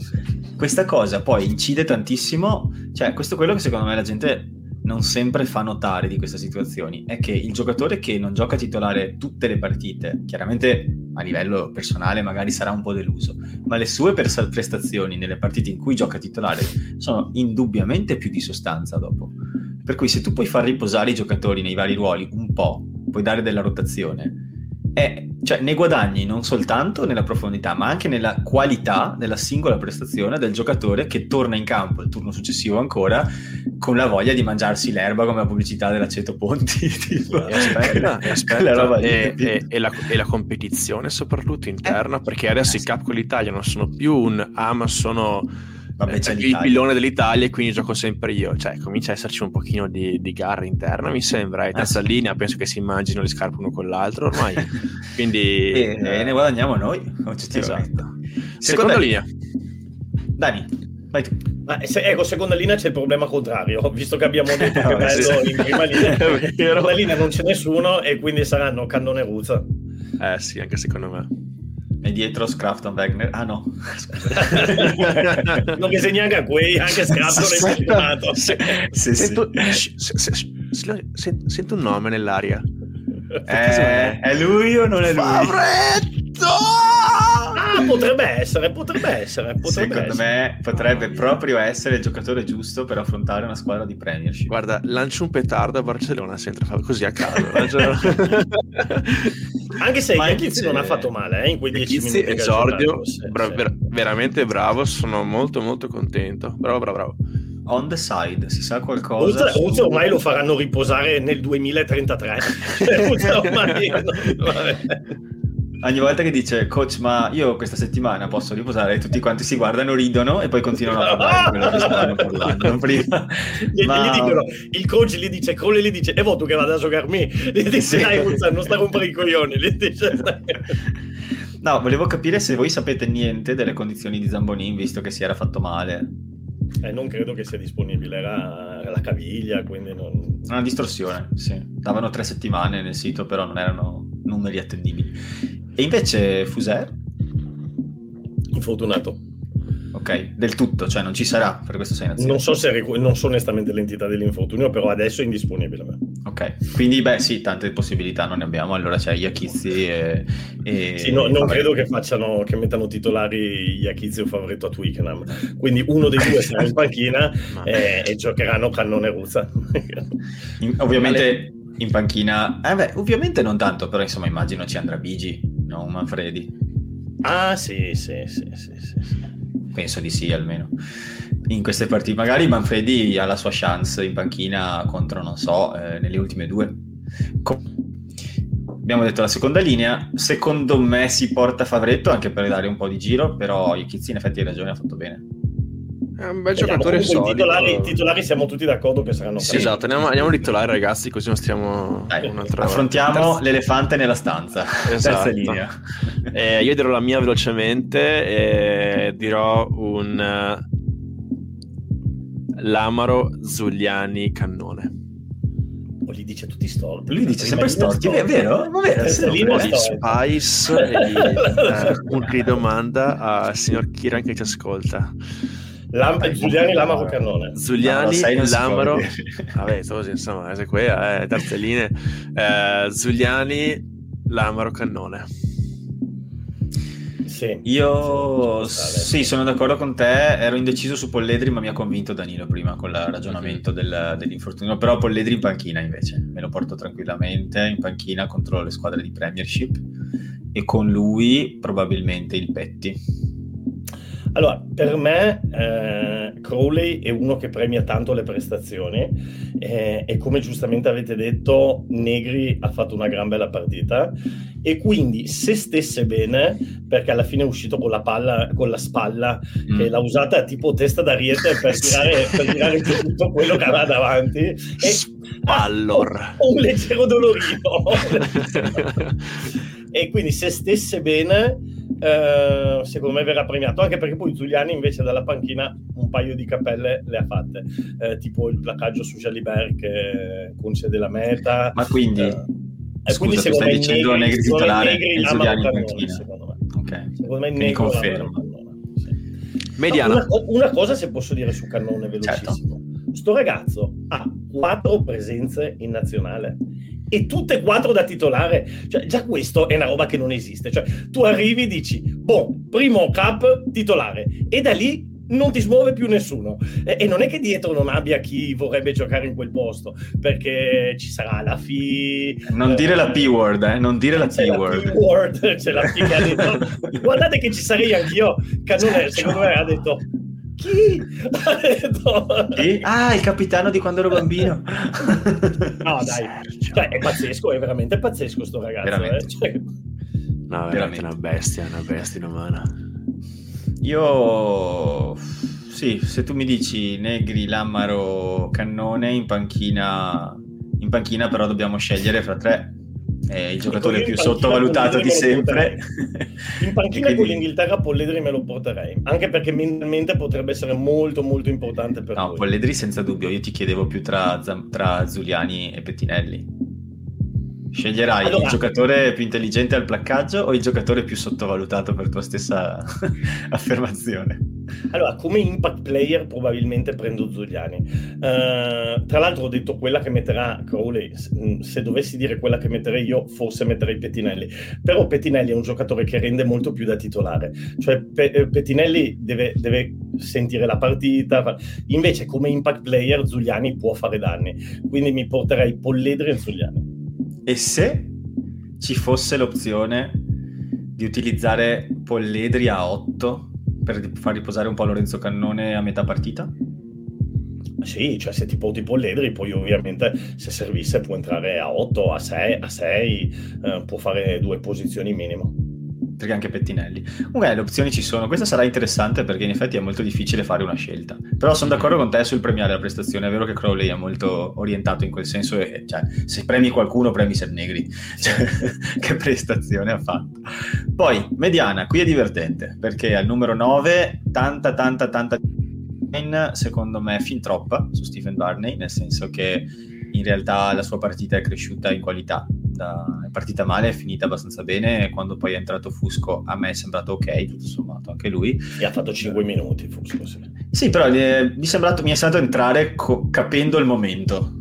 questa cosa poi incide tantissimo cioè questo è quello che secondo me la gente non sempre fa notare di queste situazioni è che il giocatore che non gioca titolare tutte le partite, chiaramente a livello personale magari sarà un po' deluso, ma le sue pers- prestazioni nelle partite in cui gioca titolare sono indubbiamente più di sostanza dopo. Per cui se tu puoi far riposare i giocatori nei vari ruoli un po', puoi dare della rotazione, è, cioè, ne guadagni non soltanto nella profondità, ma anche nella qualità della singola prestazione del giocatore che torna in campo il turno successivo ancora con la voglia di mangiarsi l'erba come la pubblicità dell'aceto Ponti. [LAUGHS] Tipo. Aspetta, aspetta. E, e, e, la, e, la, competizione soprattutto interna, eh. perché adesso i Cup con l'Italia non sono più un ah ma sono Vabbè, c'è il pilone dell'Italia e quindi gioco sempre io. Cioè, comincia a esserci un pochino di, di gara interna, mi sembra. E terza ah, sì. linea, penso che si immagino le scarpe uno con l'altro ormai. [LAUGHS] quindi... e, eh, ne guadagniamo noi, oggettivamente. Esatto. Seconda, seconda linea. Dani, vai tu. Ma se, ecco, seconda linea c'è il problema contrario, [LAUGHS] visto che abbiamo [LAUGHS] detto che bello in prima linea. in seconda linea non c'è nessuno e quindi saranno Cannone Ruzza. Eh sì, anche secondo me. E dietro Scrafton Wagner. Ah no. [LAUGHS] non mi segna anche a quei, anche Scrafton è filmato. Sento, sento un nome nell'aria. Eh, è lui o non è lui? Favretto! Ah, potrebbe essere, potrebbe essere. Potrebbe Secondo essere. me potrebbe proprio essere il giocatore giusto per affrontare una squadra di Premiership. Guarda, lancio un petardo a Barcellona se entra fa- così a caso. [LAUGHS] Anche se invece- non ha fatto male eh, in quei 10 Chizzi, minuti. esordio, sì, bra- sì. ver- veramente bravo, sono molto molto contento. Bravo, bravo, bravo. On the side, si sa qualcosa? Uzza, su- Uzza ormai lo faranno riposare nel 2033. [LAUGHS] Cioè, ormai- vabbè. Ogni volta che dice coach, ma io questa settimana posso riposare, tutti quanti si guardano, ridono e poi continuano a parlare quello che stavano [LAUGHS] parlando [LAUGHS] prima. Gli, Ma- gli dicono, il coach gli dice, Crowley gli dice, e vo tu che vada a giocarmi? Gli dice, Sì. dai Uzza, non sta a rompere i coglioni. Gli dice, No, volevo capire se voi sapete niente delle condizioni di Zambonin, visto che si era fatto male. Eh, non credo che sia disponibile, era la caviglia, quindi non... Una distorsione, sì. Davano tre settimane nel sito, però non erano numeri attendibili. E invece Fuser? infortunato. Ok, del tutto, cioè non ci sarà per questo sei. Non so, se, ricu- non so onestamente l'entità dell'infortunio, però adesso è indisponibile. Ok, quindi beh sì, tante possibilità non ne abbiamo, allora c'è Iachizzi e... e... Sì, no, non credo che facciano che mettano titolari Iachizzi o Favoretto a Twickenham. Quindi uno dei due sarà in panchina eh, e giocheranno Cannone e Ruzza. In- ovviamente in panchina... Eh beh, ovviamente non tanto, però insomma immagino ci andrà Bigi, non Manfredi. ah, sì, sì, sì, sì, sì. Penso di sì almeno. In queste partite, magari Manfredi ha la sua chance in panchina contro, non so, eh, nelle ultime due. Co- Abbiamo detto la seconda linea, secondo me si porta Favretto anche per dare un po' di giro, però Iachizzi in effetti hai ragione, ha fatto bene. È un bel Vediamo, giocatore comunque i solido. titolari, titolari siamo tutti d'accordo che saranno Sì, esatto, andiamo, andiamo a titolare ragazzi, così non stiamo Dai, affrontiamo Terza- l'elefante nella stanza. Esatto. Terza linea. Eh, io dirò la mia velocemente e dirò un eh, Lamaro Zuliani Cannone. O li dice tutti storti. Lui dice sempre storti, è vero? Ma vero, Di storti. Spice e eh, punto di domanda al signor Kiran che ci ascolta. Lam- Giuliani Lamaro Cannone. No, non si può Lamaro, [LAUGHS] vabbè, così, insomma, è quella, eh, terze linee. Eh, Zuliani, Lamaro, Cannone. Sì. Io sì, sono d'accordo con te. Ero indeciso su Polledri, ma mi ha convinto Danilo prima con il ragionamento del- dell'infortunio. Però Polledri in panchina invece me lo porto tranquillamente in panchina contro le squadre di Premiership e con lui probabilmente il Petti. Allora, per me eh, Crowley è uno che premia tanto le prestazioni eh, e come giustamente avete detto, Negri ha fatto una gran bella partita e quindi se stesse bene, perché alla fine è uscito con la palla, con la spalla Mm. e l'ha usata tipo testa d'ariete [LAUGHS] per tirare, per tirare tutto quello che aveva davanti e Spallor. ho [LAUGHS] un leggero dolorino [LAUGHS] e quindi se stesse bene eh, secondo me verrà premiato anche perché poi Giuliani invece dalla panchina un paio di cappelle le ha fatte eh, tipo il placaggio su Jalibert che concede la meta Ma quindi, eh, scusa, quindi secondo stai me dicendo Negri titolare e Giuliani in panchina. secondo me ok. secondo me Negri. Cannone, sì. Mediana. Una, una cosa se posso dire su Cannone Certo. velocissimo. Sto ragazzo ha quattro presenze in nazionale e tutte e quattro da titolare. Cioè, già questo è una roba che non esiste. Cioè, tu arrivi e dici, boh, primo cap titolare e da lì non ti smuove più nessuno. E, e non è che dietro non abbia chi vorrebbe giocare in quel posto, perché ci sarà la FI... Non dire la P-word, eh? Non dire la C'è la P-word. P-word, c'è la P che ha detto guardate che ci sarei anch'io Cannone secondo me ha detto chi? [LAUGHS] Ah, il capitano di quando ero bambino. no dai Sergio. cioè, è pazzesco è veramente pazzesco sto ragazzo Veramente. eh. Cioè, No, veramente Veramente. una bestia, una bestia umana. Io sì, se tu mi dici Negri, Lammaro, Cannone in panchina, in panchina però dobbiamo scegliere fra tre. È il giocatore più sottovalutato di sempre. in panchina [LAUGHS] E con quindi- l'Inghilterra Polledri me lo porterei anche perché mentalmente potrebbe essere molto molto importante per No, lui Polledri senza dubbio. Io ti chiedevo più tra, tra Zuliani e Pettinelli. Sceglierai allora... il giocatore più intelligente al placcaggio o il giocatore più sottovalutato per tua stessa [LAUGHS] affermazione? Allora, come impact player probabilmente prendo Zuliani. Uh, tra l'altro ho detto quella che metterà Crowley, mm, se dovessi dire quella che metterei io, forse metterei Pettinelli. Però Pettinelli è un giocatore che rende molto più da titolare. Cioè Pe- eh, Pettinelli deve, deve, sentire la partita, invece come impact player Zuliani può fare danni. Quindi mi porterei Polledri e Zuliani. E se ci fosse l'opzione di utilizzare Polledri a 8 per far riposare un po' Lorenzo Cannone a metà partita? Sì, cioè se ti porti Polledri, poi ovviamente se servisse può entrare a 8, a 6, a 6 eh, può fare due posizioni minimo perché anche Pettinelli. Comunque le opzioni ci sono, questa sarà interessante perché in effetti è molto difficile fare una scelta. Però sono d'accordo con te sul premiare la prestazione, è vero che Crowley è molto orientato in quel senso e cioè, se premi qualcuno premi Negri. [LAUGHS] Cioè, che prestazione ha fatto. Poi, mediana, qui è divertente perché al numero 9 tanta tanta tanta secondo me fin troppa su Stephen Barney, nel senso che in realtà la sua partita è cresciuta in qualità da, è partita male, è finita abbastanza bene. Quando poi è entrato Fusco, a me è sembrato ok, tutto sommato, anche lui. E ha fatto 5 minuti Fusco, sì. Sì, però eh, mi, è sembrato, mi è sembrato entrare co- capendo il momento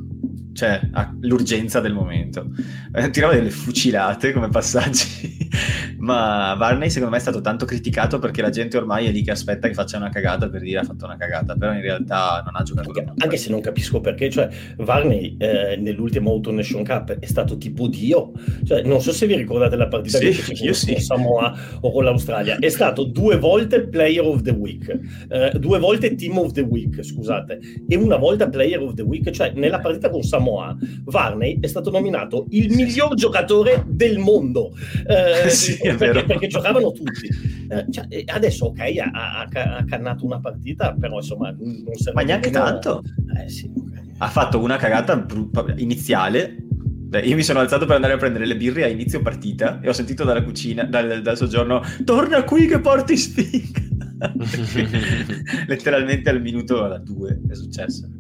cioè l'urgenza del momento. Eh, tirava delle fucilate come passaggi, [LAUGHS] ma Varney secondo me è stato tanto criticato perché la gente ormai è lì che aspetta che faccia una cagata per dire ha fatto una cagata, però in realtà non ha giocato. Anche, anche se non capisco perché, cioè Varney eh, nell'ultimo Auto Nation Cup è stato tipo Dio, cioè, non so se vi ricordate la partita sì, che io sì. con Samoa o con l'Australia, è stato due volte Player of the Week, eh, due volte Team of the Week, scusate, e una volta Player of the Week, cioè nella partita con Samoa Samoa, Varney è stato nominato il miglior giocatore del mondo. Eh, sì, perché, perché, giocavano tutti. Eh, cioè, adesso, ok, ha, ha, ha, cannato una partita, però insomma, non serve Ma neanche tanto. Eh, sì, okay. Ha fatto una cagata iniziale io mi sono alzato per andare a prendere le birre a inizio partita e ho sentito dalla cucina, dal, dal soggiorno, torna qui che porti sfiga. [LAUGHS] [LAUGHS] Letteralmente al minuto alla 2 è successo.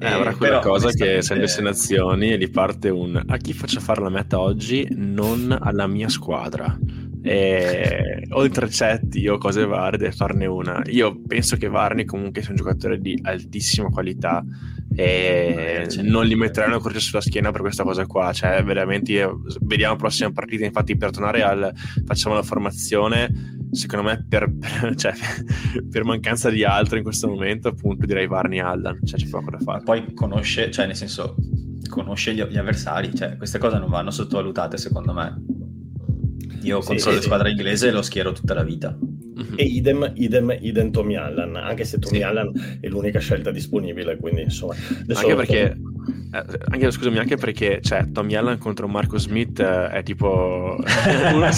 Eh, avrà quella però, cosa che sei in destinazioni e gli parte un a chi faccio fare la meta oggi, non alla mia squadra. E oltre cetti o cose varie, deve farne una. Io penso che Varney comunque sia un giocatore di altissima qualità e non gli metteranno la croce sulla schiena per questa cosa qua. Cioè, veramente, vediamo la prossima partita. Infatti, per tornare al facciamo la formazione secondo me per, per, [LAUGHS] cioè, per, mancanza di altro in questo momento appunto direi Varney Allan cioè c'è poco da fare. Poi conosce cioè nel senso conosce gli, gli avversari. Cioè queste cose non vanno sottovalutate secondo me. Io sì, contro sì, la squadra inglese lo schiero tutta la vita mm-hmm. e idem, idem, idem Tommy Allan anche se Tommy sì. Allan è l'unica scelta disponibile quindi insomma anche perché eh, anche, scusami, anche perché cioè, Tommy Allen contro Marco Smith eh, è tipo [LAUGHS] uno,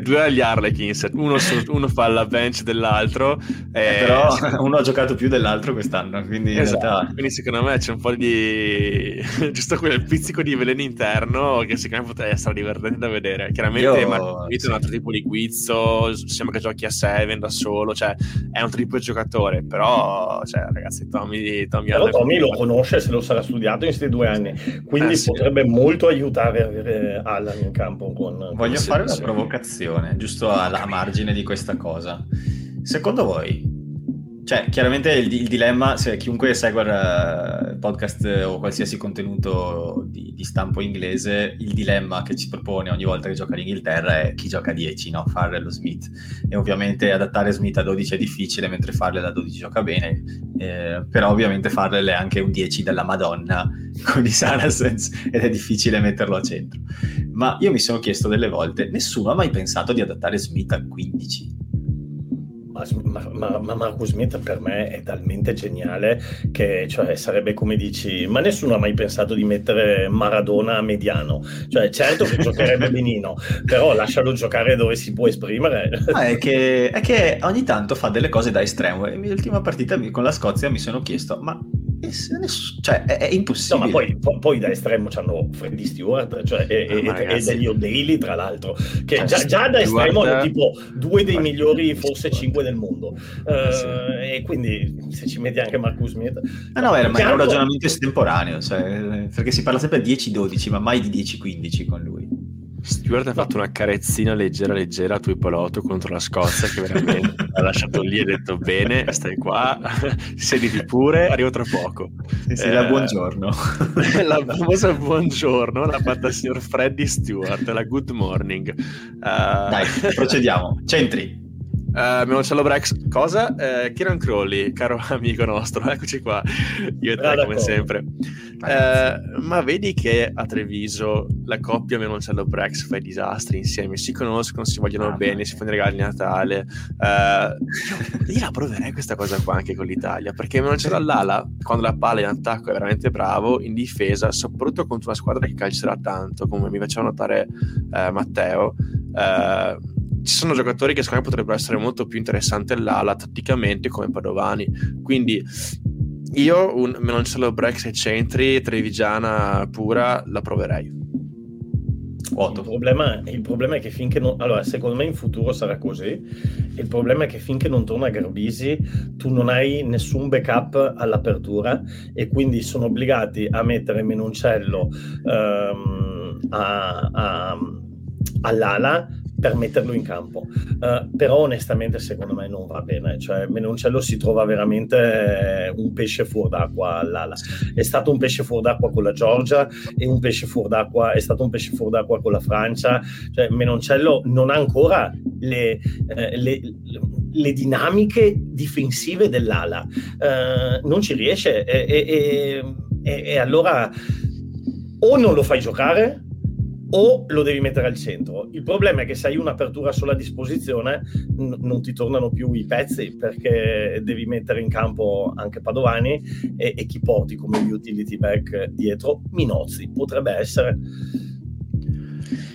due agli Harlequins, uno, su, uno, fa la bench dell'altro. Eh, però [LAUGHS] uno ha giocato più dell'altro quest'anno, quindi esatto. realtà... Quindi secondo me c'è un po' di... [LAUGHS] giusto quel pizzico di veleno interno che secondo me potrebbe essere divertente da vedere. Chiaramente Io... Marco Smith sì. è un altro tipo di guizzo, sembra che giochi a 7 da solo, cioè è un tipo di giocatore, però cioè, ragazzi Tommy, Tommy Allen... Tommy lo conosce, se lo sarà studiato questi due anni, quindi eh, sì. potrebbe molto aiutare avere Allan in campo. Con, Voglio con fare una provocazione, giusto a, a margine di questa cosa. Secondo voi cioè, chiaramente il, il, dilemma, se chiunque segue il podcast o qualsiasi contenuto di, di, stampo inglese, il dilemma che ci propone ogni volta che gioca l'Inghilterra è chi gioca a 10, no? Farrell o Smith. E ovviamente adattare Smith a 12 è difficile, mentre Farrell a 12 gioca bene. Eh, però ovviamente Farrell è anche un 10 della Madonna [LAUGHS] con i Saracens ed è difficile metterlo a centro. Ma io mi sono chiesto delle volte, nessuno ha mai pensato di adattare Smith a 15? Ma, ma, ma, Marcus Smith per me è talmente geniale che cioè, sarebbe come dici, ma nessuno ha mai pensato di mettere Maradona a mediano. Cioè, certo che giocherebbe [LAUGHS] benino, però lascialo giocare dove si può esprimere. Ah, è, che, è, che, ogni tanto fa delle cose da estremo. E l'ultima partita con la Scozia mi sono chiesto, ma cioè, è, è, impossibile. No, ma poi, po- poi da estremo c'hanno Freddy Stewart cioè, e, e, e degli O'Daily, tra l'altro, che cioè, già, già, da estremo hanno tipo due dei migliori, forse cinque del mondo. Uh, sì. E quindi se ci metti anche Marcus Smith... No, no, era, ma era un ragionamento estemporaneo, cioè, perché si parla sempre di 10-12, ma mai di 10-15 con lui. Stewart ha fatto una carezzina leggera leggera a Tuipolotto contro la Scozia che veramente [LAUGHS] ha lasciato lì e ha detto bene, stai qua, [LAUGHS] sediti pure, arrivo tra poco. Sì, sì, eh, la buongiorno. [LAUGHS] la famosa buongiorno l'ha fatta il signor Freddy Stewart, la good morning. Uh, Dai, procediamo. Centri. Uh, Cello Brex, cosa? Uh, Kieran Crowley, caro [LAUGHS] amico nostro, eccoci qua, io e te come sempre. Uh, ma vedi che a Treviso la coppia Menoncello Brex fa i disastri insieme, si conoscono, si vogliono ah, bene, si fanno i regali di Natale. io la proverei questa cosa qua anche con l'Italia, perché Menoncello all'ala, quando la palla in attacco è veramente bravo, in difesa, soprattutto contro una squadra che calcerà tanto, come mi faceva notare Matteo ci sono giocatori che secondo me potrebbero essere molto più interessanti all'ala tatticamente come Padovani quindi io un Meloncello Brex e centri Trevigiana pura la proverei il problema, il problema, è che finché non. Allora, secondo me in futuro sarà così. Il problema è che finché non torna Garbisi, tu non hai nessun backup all'apertura e quindi sono obbligati a mettere Menoncello um, a, a, all'ala per metterlo in campo. Uh, però onestamente secondo me non va bene, cioè Menoncello si trova veramente un pesce fuori d'acqua all'ala. È stato un pesce fuori d'acqua con la Georgia e un pesce fuori d'acqua, è stato un pesce fuori d'acqua con la Francia, cioè Menoncello non ha ancora le, eh, le, le dinamiche difensive dell'ala, uh, non ci riesce e, e, e, e allora o non lo fai giocare o lo devi mettere al centro. Il problema è che se hai un'apertura sola a disposizione n- non ti tornano più i pezzi perché devi mettere in campo anche Padovani e, e chi porti come utility back dietro? Minozzi potrebbe essere.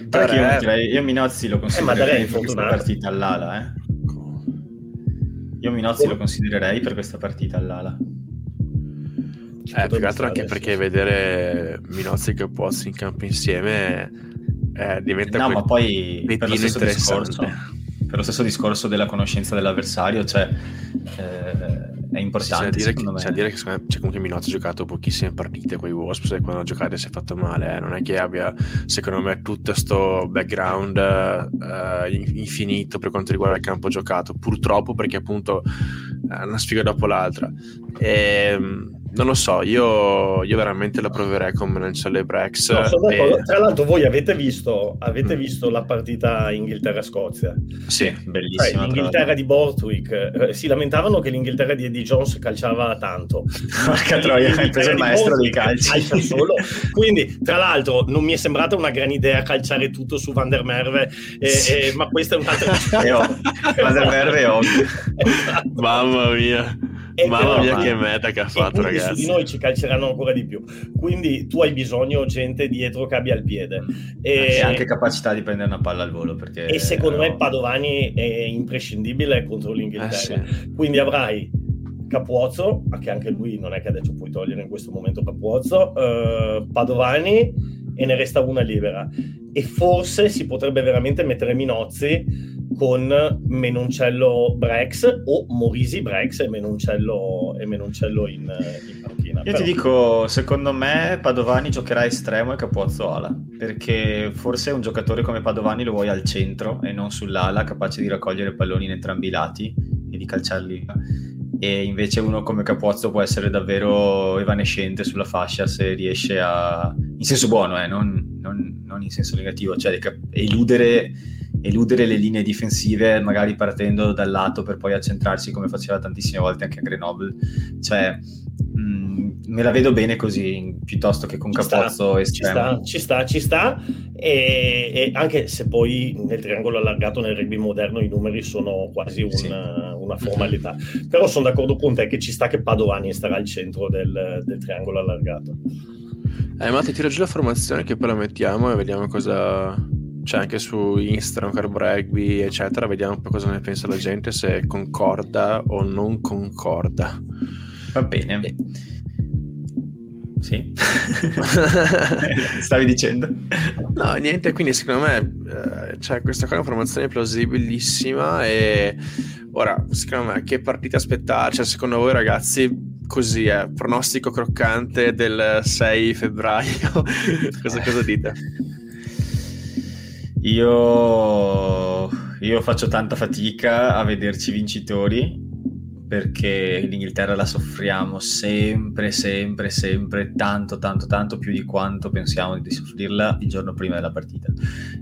Perché io, direi, io Minozzi lo considererei eh, per questa partita all'ala eh. io Minozzi lo considererei per questa partita all'ala eh, più che altro anche perché vedere Minozzi e Pozzi in campo insieme eh, diventa no, ma poi per lo, stesso discorso, per lo stesso discorso della conoscenza dell'avversario, cioè eh, è importante. C'è da dire, che, c'è da dire che c'è comunque Minozzi ha giocato pochissime partite con i Wasps e quando ha giocato si è fatto male. Eh. Non è che abbia, secondo me, tutto questo background eh, infinito per quanto riguarda il campo giocato. Purtroppo perché appunto è una sfiga dopo l'altra. E, ehm, non lo so, io, io veramente la proverei con Menencello e Brex. No, e... Tra l'altro, voi avete visto, avete mm. visto la partita Inghilterra-Scozia? Sì, bellissima. Cioè, L'Inghilterra di Borthwick eh, si lamentavano che l'Inghilterra di Eddie Jones calciava tanto. [LAUGHS] Porca troia, hai preso il maestro dei calci. Solo. Quindi, tra l'altro, non mi è sembrata una gran idea calciare tutto su Van der Merve, eh, sì. eh, ma questa è un'altra. [LAUGHS] Van der Merve è ovvio. [LAUGHS] esatto. Mamma mia. E Mamma mia, che meta che ha fatto, ragazzi. Su di noi ci calceranno ancora di più. Quindi tu hai bisogno gente dietro che abbia il piede. E, e anche capacità di prendere una palla al volo. Perché e secondo me Padovani è imprescindibile contro l'Inghilterra. Eh sì. Quindi avrai Capuozzo, che anche lui non è che adesso puoi togliere in questo momento Capuozzo, uh, Padovani e ne resta una libera. E forse si potrebbe veramente mettere Minozzi con Menoncello Brex o Morisi Brex e Menoncello, e Menoncello in, in panchina. Io Però... ti dico, secondo me Padovani giocherà estremo e Capozzo ala, perché forse un giocatore come Padovani lo vuoi al centro e non sull'ala, capace di raccogliere palloni in entrambi i lati e di calciarli e invece uno come Capozzo può essere davvero evanescente sulla fascia se riesce a in senso buono eh, non, non, non in senso negativo cioè eludere eludere le linee difensive, magari partendo dal lato per poi accentrarsi come faceva tantissime volte anche a Grenoble. Cioè, mh, mm, me la vedo bene così piuttosto che con ci Capozzo estremo. Ci sta, ci sta, ci sta. E, e, anche se poi nel triangolo allargato nel rugby moderno i numeri sono quasi una, sì. una formalità. Però sono d'accordo con te che ci sta che Padovani starà al centro del, del triangolo allargato. Eh, ma ti tiro giù la formazione che poi la mettiamo e vediamo cosa, c'è anche su Instagram, Carbo Rugby, eccetera. Vediamo un po' cosa ne pensa la gente, se concorda o non concorda. Va bene. Sì. [LAUGHS] Stavi dicendo? No, niente, quindi secondo me eh, cioè, questa qua è un'informazione plausibilissima e ora, secondo me, che partita aspettare? Cioè, secondo voi ragazzi, così è, pronostico croccante del 6 febbraio, [LAUGHS] cosa, cosa dite? Io, io faccio tanta fatica a vederci vincitori perché l'Inghilterra la soffriamo sempre, sempre, sempre, tanto, tanto, tanto più di quanto pensiamo di soffrirla il giorno prima della partita.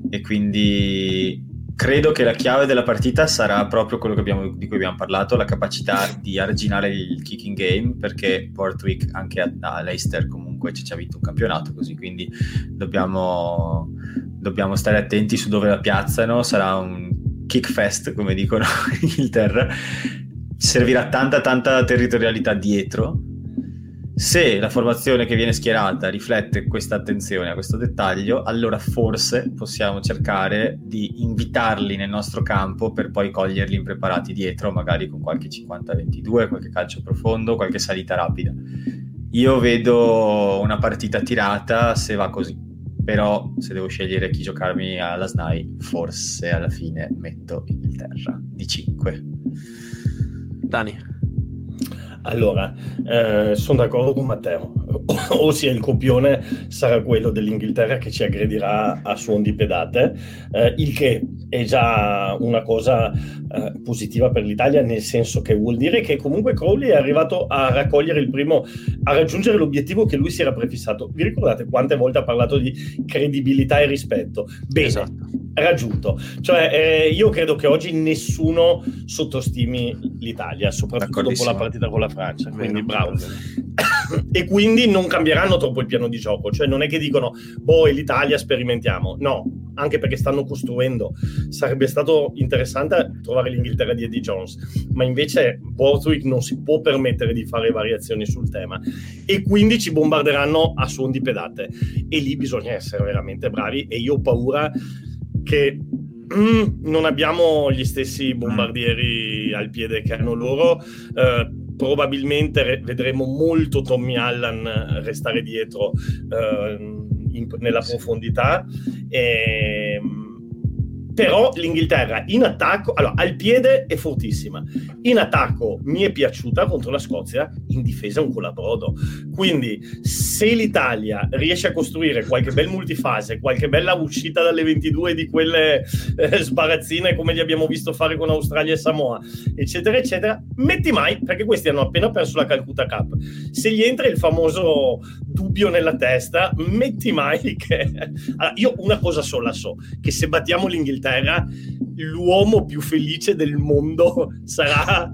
E quindi credo che la chiave della partita sarà proprio quello abbiamo, di cui abbiamo parlato, la capacità di arginare il kicking game, perché Portwick anche a, a Leicester comunque ci ha vinto un campionato, così quindi dobbiamo, dobbiamo stare attenti su dove la piazzano, sarà un kick fest, come dicono in Inghilterra servirà tanta tanta territorialità dietro. Se la formazione che viene schierata riflette questa attenzione a questo dettaglio, allora forse possiamo cercare di invitarli nel nostro campo per poi coglierli impreparati dietro, magari con qualche 50-22, qualche calcio profondo, qualche salita rapida. Io vedo una partita tirata se va così, però se devo scegliere chi giocarmi alla SNAI, forse alla fine metto Inghilterra di 5. Dani. Allora, eh, sono d'accordo con Matteo, ossia il copione sarà quello dell'Inghilterra che ci aggredirà a suon di pedate, eh, il che è già una cosa eh, positiva per l'Italia, nel senso che vuol dire che comunque Crowley è arrivato a raccogliere il primo, a raggiungere l'obiettivo che lui si era prefissato. Vi ricordate quante volte ha parlato di credibilità e rispetto? Bene. Esatto raggiunto. Cioè, eh, io credo che oggi nessuno sottostimi l'Italia, soprattutto dopo la partita con la Francia. Quindi bravo. e quindi non cambieranno troppo il piano di gioco. Cioè, non è che dicono, boh, l'Italia sperimentiamo. No, anche perché stanno costruendo. Sarebbe stato interessante trovare l'Inghilterra di Eddie Jones, ma invece Borthwick non si può permettere di fare variazioni sul tema. E quindi ci bombarderanno a suon di pedate. E lì bisogna essere veramente bravi. E io ho paura che mm, non abbiamo gli stessi bombardieri al piede che hanno loro. Eh, probabilmente re- vedremo molto Tommy Allan restare dietro eh, in, nella profondità. E, però l'Inghilterra in attacco, allora al piede è fortissima, in attacco mi è piaciuta contro la Scozia, in difesa un colabrodo. Quindi se l'Italia riesce a costruire qualche bel multifase, qualche bella uscita dalle 22 di quelle eh, sbarazzine come li abbiamo visto fare con Australia e Samoa, eccetera, eccetera, metti mai, perché questi hanno appena perso la Calcutta Cup. Se gli entra il famoso dubbio nella testa, metti mai che... [LAUGHS] Allora, io una cosa sola so, che se battiamo l'Inghilterra Inghilterra, l'uomo più felice del mondo [LAUGHS] sarà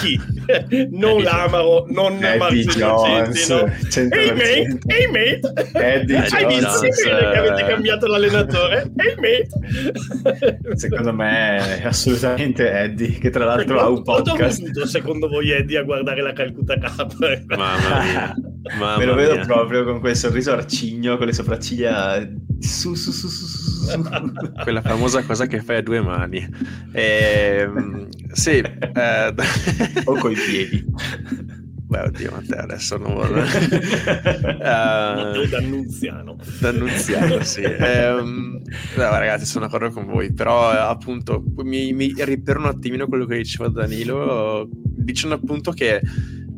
chi? [LAUGHS] non l'Amaro, non Eddie Jones? Hey mate, hey mate, Eddie hai visto che avete cambiato l'allenatore? Hey mate. Secondo me è assolutamente Eddie, che tra l'altro ha un podcast. Quanto secondo voi Eddie a guardare la Calcutta Cup? Mamma mia. [LAUGHS] Mamma Me lo vedo mia. proprio con quel sorriso arcigno, con le sopracciglia su su su su su. [LAUGHS] Quella famosa cosa che fai a due mani. E, ehm, sì. Eh... o coi piedi. Beh, oddio, Matteo, adesso non [LAUGHS] vorrei... uh, D'Annunziano. D'Annunziano, sì. Um, no, ragazzi, sono d'accordo con voi, però appunto mi, mi ripero un attimino quello che diceva Danilo, dicendo appunto che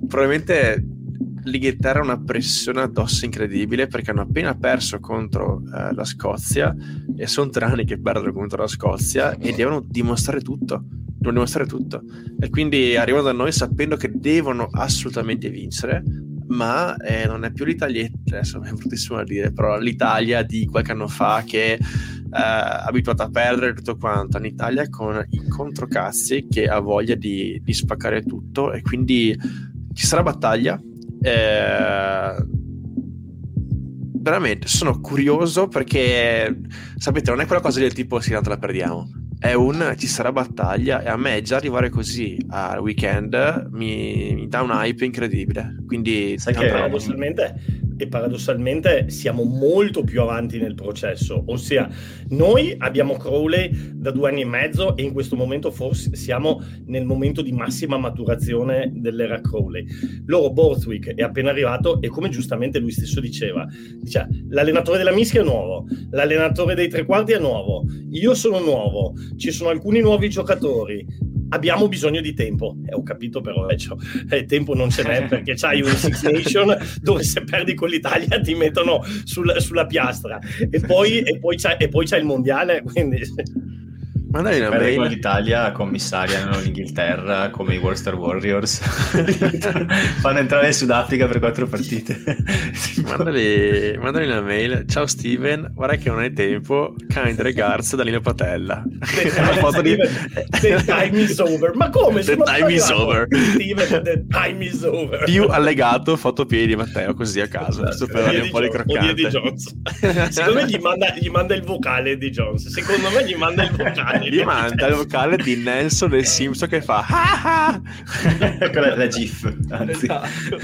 probabilmente l'Inghilterra ha una pressione addosso incredibile perché hanno appena perso contro eh, la Scozia e sono tre anni che perdono contro la Scozia e devono dimostrare tutto devono dimostrare tutto. E quindi arrivano da noi sapendo che devono assolutamente vincere ma eh, non è più l'Italia adesso è bruttissimo da dire però l'Italia di qualche anno fa che eh, abituata a perdere tutto quanto un'Italia con i controcazzi che ha voglia di, di spaccare tutto e quindi ci sarà battaglia eh, veramente sono curioso perché sapete non è quella cosa del tipo sì tanto la perdiamo è un ci sarà battaglia e a me già arrivare così al weekend mi, mi dà un hype incredibile. Quindi sai che paradossalmente e paradossalmente siamo molto più avanti nel processo, ossia noi abbiamo Crowley da due anni e mezzo e in questo momento forse siamo nel momento di massima maturazione dell'era Crowley. Loro Borthwick è appena arrivato e come giustamente lui stesso diceva, dice, l'allenatore della mischia è nuovo, l'allenatore dei tre quarti è nuovo, io sono nuovo, ci sono alcuni nuovi giocatori, abbiamo bisogno di tempo. Eh, ho capito però, eh, cioè, eh, tempo non ce n'è [LAUGHS] perché c'hai un Six Nation dove se perdi con l'Italia ti mettono sul, sulla piastra e poi, e, poi e poi c'è il mondiale, quindi... Mandai una mail. l'Italia commissaria, non l'Inghilterra, come i Worcester Warriors. [LAUGHS] Fanno entrare in Sudafrica per quattro partite. [LAUGHS] mandali, mandali una mail. Ciao Steven, guarda che non hai tempo. Kind regards da Lino Patella. The, [LAUGHS] di... the time is over. Ma come? The time is over. Steven, the time is over. Più allegato fotopiedi di Matteo, così a caso. Giusto per dargli un po' di croccante. Secondo me gli manda, gli manda il vocale di Jones. Secondo me gli manda il vocale gli manda il vocale di Nelson del Simpson che fa ah ah! [LAUGHS] quella è la GIF anzi esatto.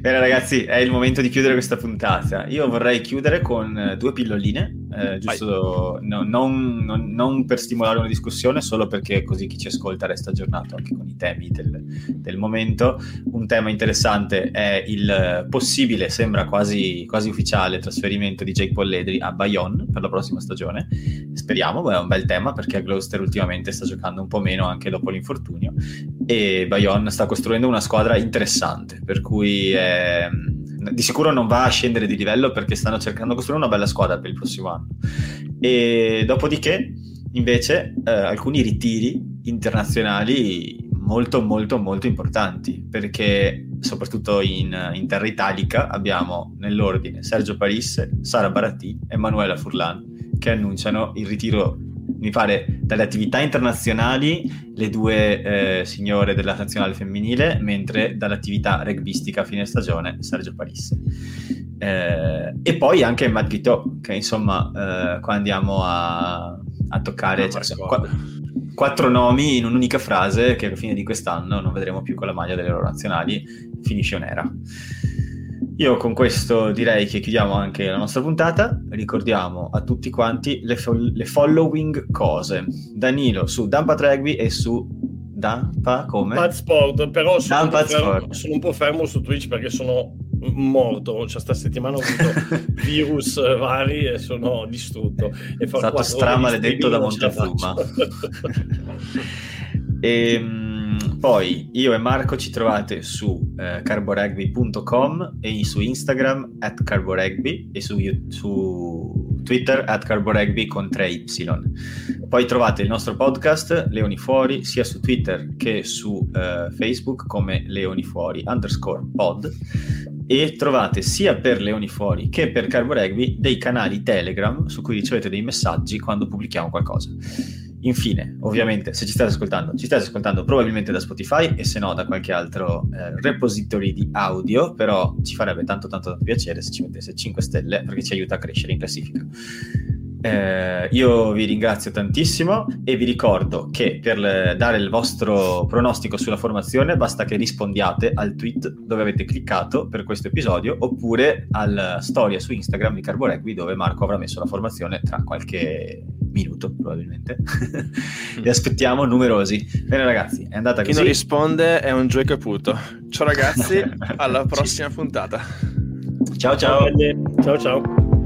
Bene ragazzi, è il momento di chiudere questa puntata. Io vorrei chiudere con due pilloline, eh, giusto no, non, non, non, per stimolare una discussione, solo perché così chi ci ascolta resta aggiornato anche con i temi del, del momento. Un tema interessante è il possibile, sembra quasi, quasi, ufficiale, trasferimento di Jake Polledri a Bayonne per la prossima stagione. Speriamo, è un bel tema perché a Gloucester ultimamente sta giocando un po' meno anche dopo l'infortunio e Bayonne sta costruendo una squadra interessante, per cui... È Ehm, di sicuro non va a scendere di livello perché stanno cercando di costruire una bella squadra per il prossimo anno. E dopodiché, invece, eh, alcuni ritiri internazionali molto, molto, molto importanti perché soprattutto in, in terra italica abbiamo nell'ordine Sergio Parisse, Sara Barattini e Manuela Furlan che annunciano il ritiro mi pare, dalle attività internazionali le due eh, signore della nazionale femminile, mentre dall'attività rugbistica a fine stagione Sergio Parisse. Eh, e poi anche Matt Guiteau, che insomma, eh, qua andiamo a, a toccare cioè, qu- quattro nomi in un'unica frase che alla fine di quest'anno non vedremo più con la maglia delle loro nazionali, finisce un'era. Io con questo direi che chiudiamo anche la nostra puntata. Ricordiamo a tutti quanti le, fo- le following cose. Danilo su Dampa Rugby e su Dampa come? Pad Sport, però sono, un fermo, sono, un po' fermo su Twitch perché sono morto, cioè sta settimana ho avuto [LAUGHS] virus vari e sono distrutto. È stato stramaledetto da Montezuma. [LAUGHS] ehm, poi io e Marco ci trovate su eh, carborugby.com e su Instagram at carborugby e su, su Twitter at carborugby con 3y. Poi trovate il nostro podcast Leoni Fuori sia su Twitter che su eh, Facebook come Leoni Fuori underscore pod e trovate sia per Leoni Fuori che per Carbo Rugby dei canali Telegram su cui ricevete dei messaggi quando pubblichiamo qualcosa. Infine, ovviamente, se ci state ascoltando, ci state ascoltando probabilmente da Spotify e se no da qualche altro eh, repository di audio, però ci farebbe tanto tanto piacere se ci mettesse 5 stelle perché ci aiuta a crescere in classifica. Eh, io vi ringrazio tantissimo e vi ricordo che per le, dare il vostro pronostico sulla formazione basta che rispondiate al tweet dove avete cliccato per questo episodio oppure alla storia su Instagram di Carboregui dove Marco avrà messo la formazione tra qualche minuto probabilmente. [LAUGHS] E aspettiamo numerosi. Bene ragazzi è andata così chi non risponde è un Joy Caputo ciao ragazzi. [LAUGHS] Alla prossima puntata. Ciao ciao. Ciao ciao